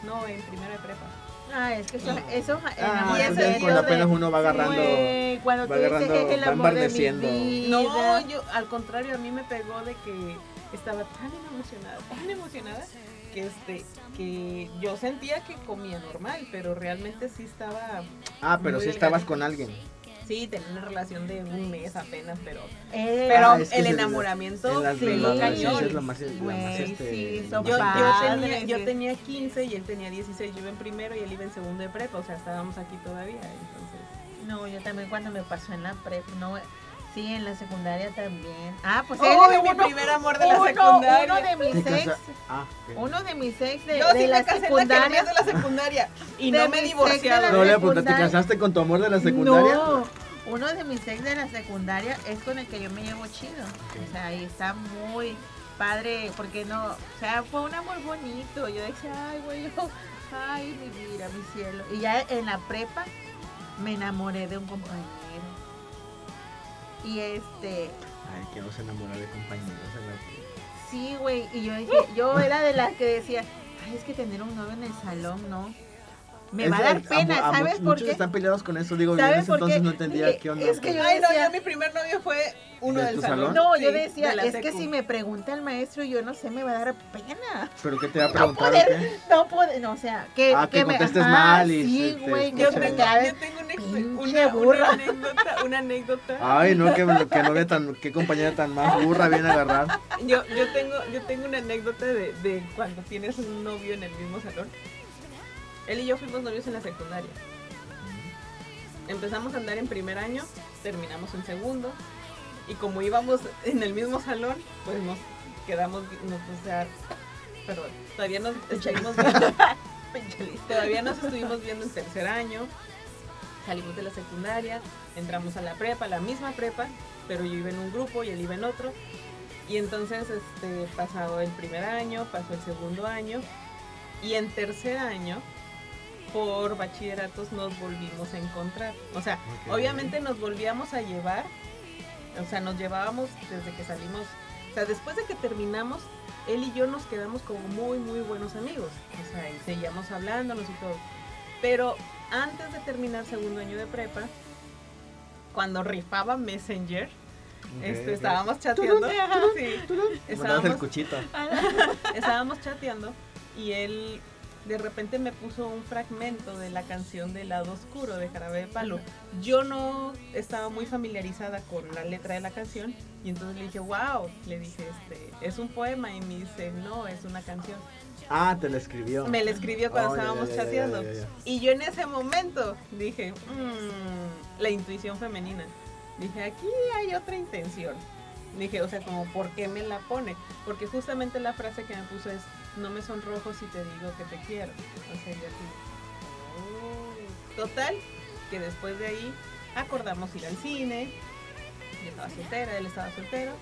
No, en primero de prepa. Ah, es que eso, eso Ah, ya Dios cuando de- apenas uno va agarrando- cuando va tú dices agarrando, que el va amor de mi embardeciendo. vida. No, yo, al contrario, a mí me pegó de que estaba tan emocionada, tan emocionada, que este, que yo sentía que comía normal, pero realmente sí estaba, Ah, pero sí estabas con alguien. Sí, tenía una relación de un mes apenas, pero, Eh, pero Ah, es que el enamoramiento pegó cañón. Yo, tenía, yo sí. tenía 15 y él tenía 16, yo iba en primero y él iba en segundo de prepa, o sea, estábamos aquí todavía, entonces... No, yo también cuando me pasó en la prep, no, sí, en la secundaria también. Ah, pues ¡Ay, él es mi uno, primer amor de la uno- secundaria! Uno de mis ex, casa- Ah, ok. uno de mis ex de, Yo de sí la me casé en la secundaria. de la secundaria y De no me la No le pregunté, ¿te secundaria. casaste con tu amor de la secundaria? No, uno de mis ex de la secundaria es con el que yo me llevo chido. O sea, y está muy padre, porque no, o sea, fue un amor bonito. Yo decía, ay, güey, yo, ay, mi vida, mi cielo. Y ya en la prepa me enamoré de un compañero. Y este, Ay, que no se enamora de compañeros. en la- sí, güey, y yo dije, yo era de las que decía, ay, es que tener un novio en el salón, ¿no? Me Es- va a dar es- pena, a- a ¿sabes por qué? están peleados con eso. Digo, yo en ¿Sabes ese por entonces qué? no entendía Dije, qué onda. es que yo Ay, no, decía- yo mi primer novio fue uno ¿De del tu salón. salón? No, yo decía, de es que si me pregunta el maestro, yo no sé, me va a dar pena. ¿Pero qué te va a No preguntar o poder, qué? no poder, no, o sea, que, Ah, que me- contestes ajá, mal y sí, güey, Yo tengo, yo tengo una, burra. una anécdota, una anécdota. Ay, no, que, que novia tan, qué compañera tan más burra viene a agarrar. Yo, yo tengo, yo tengo una anécdota de, de cuando tienes un novio en el mismo salón. Él y yo fuimos novios en la secundaria. Empezamos a andar en primer año, terminamos en segundo. Y como íbamos en el mismo salón, pues nos quedamos, nos, o sea, perdón, todavía nos estuvimos viendo, todavía nos estuvimos viendo en tercer año. Salimos de la secundaria, entramos a la prepa, la misma prepa, pero yo iba en un grupo y él iba en otro. Y entonces, este, pasado el primer año, pasó el segundo año, y en tercer año, por bachilleratos, nos volvimos a encontrar. O sea, obviamente nos volvíamos a llevar, o sea, nos llevábamos desde que salimos, o sea, después de que terminamos, él y yo nos quedamos como muy, muy buenos amigos. O sea, y seguíamos hablándonos y todo. Pero antes de terminar segundo año de prepa, cuando rifaba Messenger, este, Ok, ok. estábamos chateando. Sí, Mandabas el estábamos, cuchito. estábamos chateando y él de repente me puso un fragmento de la canción de Lado Oscuro de Jarabe de Palo. Yo no estaba muy familiarizada con la letra de la canción y entonces le dije, wow, le dije, este, es un poema y me dice, no, es una canción. Ah, te la escribió. Me la escribió cuando Oh, estábamos ya, chateando. Y yo en ese momento dije, "Mm, la intuición femenina. Dije, aquí hay otra intención. Dije, o sea, como, ¿por qué me la pone? Porque justamente la frase que me puso es, no me sonrojo si te digo que te quiero. O sea, yo así, "Oh". Total, que después de ahí acordamos ir al cine. Yo estaba soltera, él estaba soltero.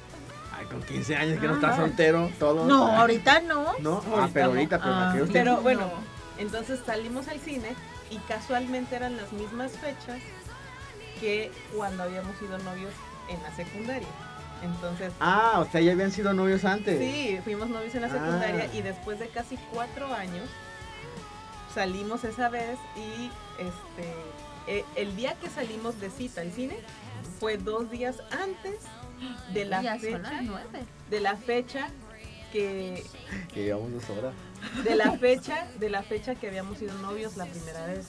Ay, con 15 años que no estás Ah. soltero, todo. No, ahorita no. No, ah, Ahorita pero no. ahorita, pero en Ah, aquellos Pero tiempos. bueno, No. entonces salimos al cine y casualmente eran las mismas fechas que cuando habíamos sido novios en la secundaria. Entonces, Ah, o sea, ya habían sido novios antes. sí, fuimos novios en la Ah. secundaria y después de casi cuatro años salimos esa vez y este eh, el día que salimos de cita al cine fue dos días antes de la Ya son las fecha nueve. de la fecha que Que llevamos dos horas. de la fecha de la fecha que habíamos sido novios la primera vez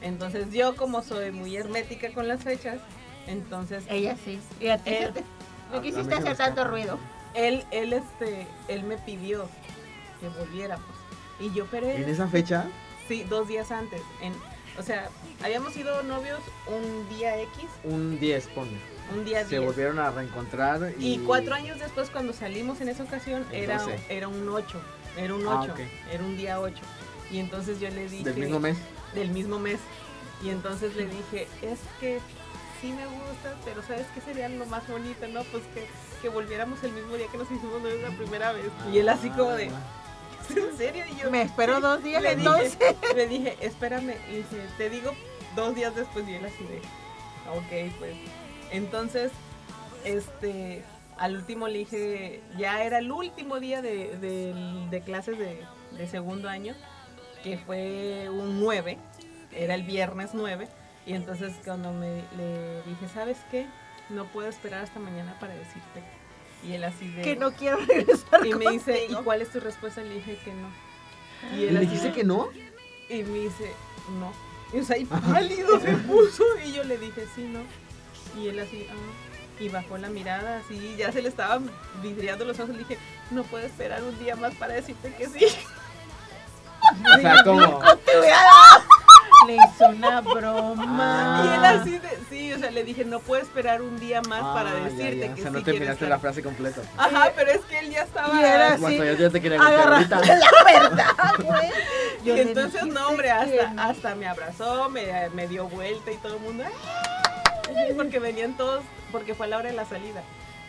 entonces yo como soy muy hermética con las fechas entonces Ella sí. Y se no mí quisiste se hacer tanto ruido. él él este él me pidió que volviéramos y yo pero En esa fecha, sí dos días antes en o sea habíamos sido novios un día x un 10, ponle. un día Se 10 volvieron a reencontrar. Y, y cuatro años después cuando salimos en esa ocasión era 12. era un 8 era un Ah, 8 ok. era un día 8 y entonces yo le dije Del mismo mes. del mismo mes. Y entonces le dije, es que sí me gusta, pero ¿sabes qué sería lo más bonito, no? Pues que, que volviéramos el mismo día que nos hicimos novios la primera vez. Y él así como de, ¿en serio? Y yo, Me espero dos días le entonces. dije, le dije, espérame, y dije, te digo dos días después y él así de, ok, pues. Entonces, este, al último le dije, ya era el último día de, de- de clases de, de segundo año, que fue un 9, era el viernes 9, y entonces cuando me le dije, ¿sabes qué? No puedo esperar hasta mañana para decirte. Y él así de... Que no quiero regresar Y me dice, ¿y cuál es tu respuesta? Le dije que no. Y ¿Y él le dijiste de- que no? y me dice, no. Y o sea, y pálido se puso. Y yo le dije, sí, no. Y él así, ah. Y bajó la mirada, así, ya se le estaban vidriando los ojos. Le dije, no puedo esperar un día más para decirte que sí. O sea, como... Le hizo una broma. Y él así de, sí, o sea, le dije, no puedo esperar un día más para Ah, ya, decirte ya. que O sea, no sí quieres terminaste la estar". frase completa. Ajá, pero es que él ya estaba... Y era así, Cuando yo ya te quería ahorita. la verdad, güey. Yo Y entonces, no, hombre, hasta, no. hasta me abrazó, me, me dio vuelta y todo el mundo. ¡ay! Porque venían todos, porque fue a la hora de la salida.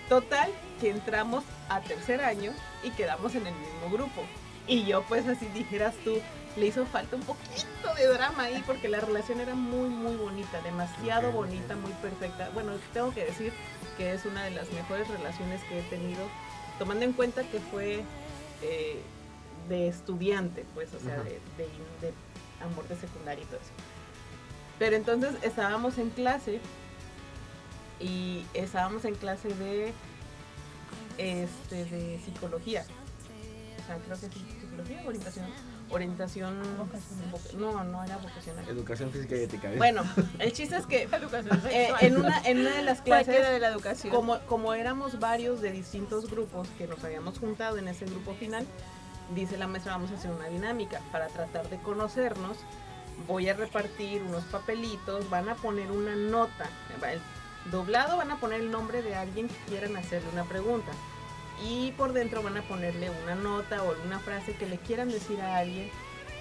Total, que entramos a tercer año y quedamos en el mismo grupo. Y yo, pues, así dijeras tú, le hizo falta un poquito de drama ahí porque la relación era muy, muy bonita, demasiado bonita, muy perfecta. Bueno, tengo que decir que es una de las mejores relaciones que he tenido, tomando en cuenta que fue eh, de estudiante, pues, o sea, Ajá. de, de, de amor de secundaria y todo eso. Pero entonces estábamos en clase y estábamos en clase de este de psicología. Sea, creo que sí, psicología o orientación. Orientación. No, no era vocacional. Educación física y ética. Bueno, el chiste es que eh, en, una, en una de las clases de la educación. como, como éramos varios de distintos grupos que nos habíamos juntado en ese grupo final, dice la maestra, vamos a hacer una dinámica para tratar de conocernos. Voy a repartir unos papelitos, van a poner una nota. El doblado van a poner el nombre de alguien que quieran hacerle una pregunta. Y por dentro van a ponerle una nota o una frase que le quieran decir a alguien,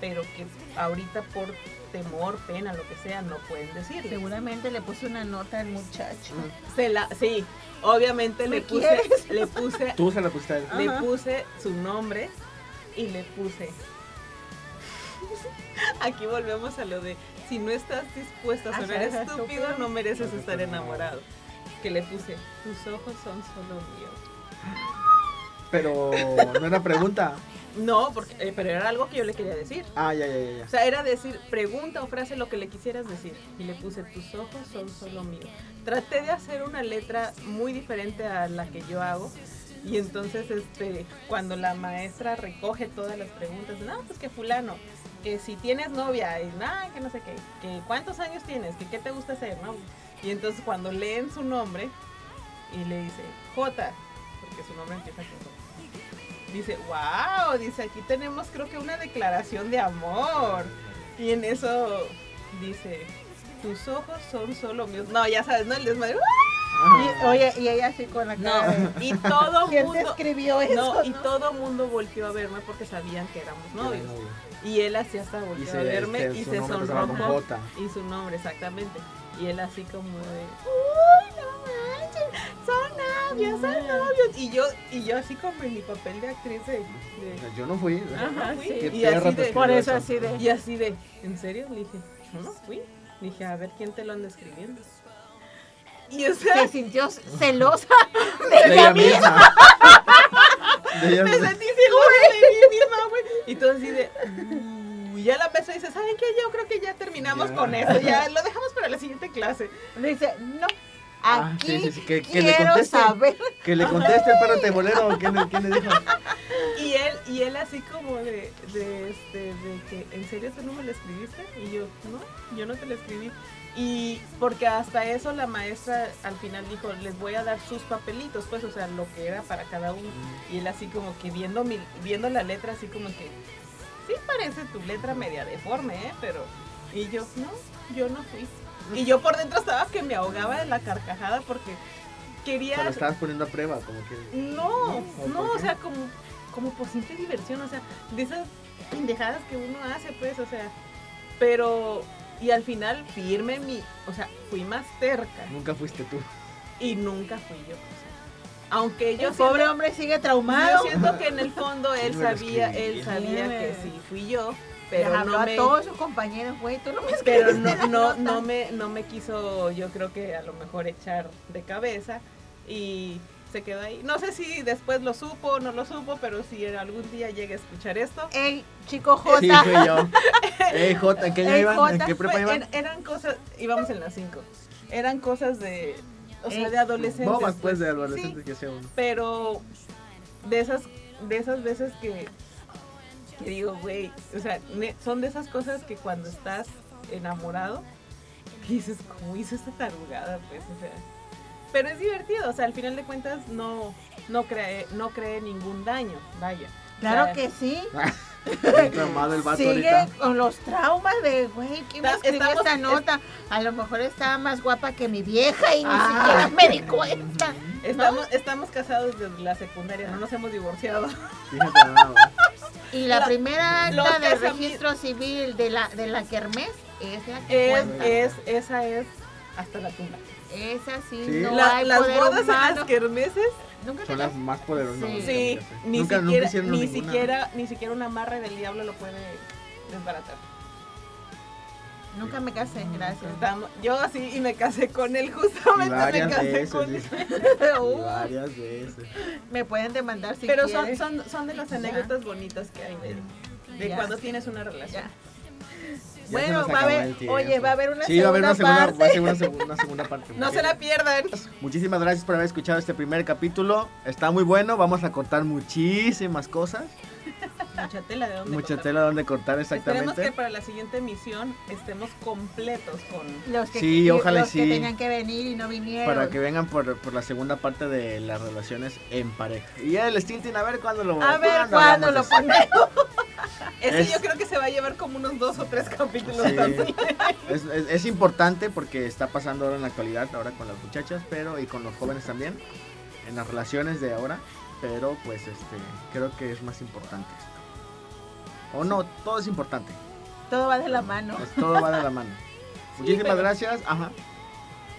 pero que ahorita por temor, pena, lo que sea, no pueden decirle. Seguramente le puso una nota al muchacho. Se la, sí, obviamente ¿Me le puse, quieres? le puse, Tú se la pusiste le Ajá. puse su nombre y le puse. Aquí volvemos a lo de si no estás dispuesto a A sonar ser estúpido, estúpido. no mereces estar enamorado. Que le puse, tus ojos son solo míos. Pero no era pregunta. No, porque, eh, pero era algo que yo le quería decir. Ah, ya, ya, ya. O sea, era decir, pregunta o frase lo que le quisieras decir. Y le puse, tus ojos son solo míos. Traté de hacer una letra muy diferente a la que yo hago. Y entonces, este, cuando la maestra recoge todas las preguntas, no, pues que fulano, que si tienes novia, y nada, que no sé qué, que cuántos años tienes, que qué te gusta hacer, ¿no? Y entonces cuando leen su nombre y le dice, J, porque su nombre empieza con J. Dice, wow, dice, aquí tenemos creo que una declaración de amor. Y en eso dice, tus ojos son solo míos. No, ya sabes, ¿no? El desmadre. Y, oye, y ella así con la No, cara de, y todo ¿Quién mundo... escribió eso? No, y no? todo mundo volteó a verme porque sabían que éramos novios. novio. Y él así hasta Y volteó se, a verme este, y se sonrojó. Y su nombre, exactamente. Y él así como de, novios, son novios. Y yo, y yo así como en mi papel de actriz de... de- Yo no fui. Ajá, sí. ¿Qué y así de, Por eso así de... y así de, ¿en serio? Le dije, yo no fui. Dije, a ver quién te lo anda escribiendo. Y o sea, Se sintió celosa De ella misma. De ella me misma. sentí celosa de mí misma, güey. Y todo así de, "Uh", y ya la maestra dice, ¿saben qué? Yo creo que ya terminamos Ya. con esto, ya lo dejamos para la siguiente clase. Dice, no, Ah, aquí sí, sí, sí, que- que le conteste. saber. Que le conteste el perro tebolero. ¿Quién, quién le dijo? Y él, y él así como de, de, este, de que, ¿en serio tú no me lo escribiste? Y yo, no, yo no te lo escribí. Y porque hasta eso la maestra al final dijo, les voy a dar sus papelitos, pues, o sea, lo que era para cada uno. Y él así como que viendo, mi, viendo la letra, así como que, sí parece tu letra media deforme, ¿eh? Pero, y yo, no, yo no fui. Y yo por dentro estaba que me ahogaba de la carcajada porque quería... Estabas poniendo a prueba, como que. No, ¿O no, o sea, como, como por simple diversión, o sea, de esas pendejadas que uno hace, pues, o sea, pero Y al final firme mi, o sea, fui más terca Nunca fuiste tú. y nunca fui yo. o sea, aunque yo El pobre siento- hombre sigue yo traumado. siento que en el fondo él sabía, él sabía que sí fui yo, Pero habló no a todos sus compañeros, güey, tú no me pero no, no, no me no me quiso yo creo que a lo mejor echar de cabeza y se quedó ahí. No sé si después lo supo o no lo supo, pero si algún día llegue a escuchar esto. Ey, chico J. Sí, fui yo. Ey, J, ¿en qué Ey, iban? J, ¿En qué prepa fue- iban? er- eran cosas, íbamos en las 5. Eran cosas de, o sea, Ey, de adolescentes. Bobas, pues, de Sí, adolescentes que uno. pero de esas de esas veces que, que digo, güey, o sea, ne- son de esas cosas que cuando estás enamorado que dices, ¿cómo hizo esta tarugada? Pues, o sea, pero es divertido, o sea, al final de cuentas no no cree no cree ningún daño, vaya. O Claro sea, que sí. El vato Sigue ahorita. con los traumas de, güey, ¿quién me Está- escribió estamos- esta nota? A lo mejor estaba más guapa que mi vieja y ni Ah. siquiera me di cuenta. Estamos, estamos casados desde la secundaria, no nos hemos divorciado. Fíjate nada. Y la La- primera acta de registro civil de la de la Kermés es la que Es, esa es hasta la tumba. Esa sí, Sí. no La- hay las poder bodas en humano. las kermeses, Nunca Son las más poderosas. Sí. ni Nunca- siquiera, ni ninguna. siquiera, ni siquiera un amarre del diablo lo puede desbaratar. Nunca me casé, gracias. Estamos- yo así y me casé con él justamente me casé veces, con él. Uh, varias veces. me pueden demandar si Pero son, quieren. son, son de las anécdotas bonitas que hay de, cuando tienes una relación. Ya. Ya se Bueno, va a haber, oye, va a haber una Sí, va a haber segunda una segunda, parte. va a ser una, seg- una segunda parte. No se la pierdan. Muchísimas gracias por haber escuchado este primer capítulo. Está muy bueno. Vamos a cortar muchísimas cosas. Mucha tela de dónde Mucha cortar. tela donde cortar Esperemos que exactamente. para la siguiente emisión estemos completos con... Los que, Sí, ojalá los que sí. tenían que venir y no vinieron. Para que vengan por, por la segunda parte de las relaciones en pareja. Y el Stilton, a ver cuándo lo a ver cuándo lo de ponemos. Ese Es- yo creo que se va a llevar como unos dos o tres capítulos Sí. también. Es, es- es importante porque está pasando ahora en la actualidad, ahora con las muchachas, pero y con los jóvenes también, en las relaciones de ahora, pero pues este, creo que es más importante esto. O no, todo es importante, Todo va de la mano. es- todo va de la mano. Muchísimas pero- gracias, ajá,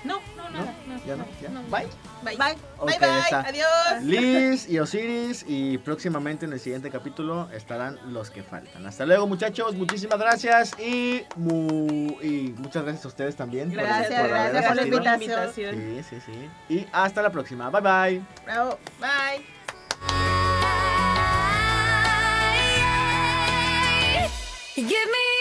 No, no, ¿no? nada. No, Ya no, ya, bye. Bye. Bye. Bye, ya bye. está. Adiós. Liz y Osiris y próximamente en el siguiente capítulo estarán los que faltan. Hasta luego muchachos, muchísimas gracias y, mu- y muchas gracias a ustedes también. por- Gracias, por gracias por la invitación. Sí, sí, sí. Y hasta la próxima. Bye bye. Bravo. Bye. Give me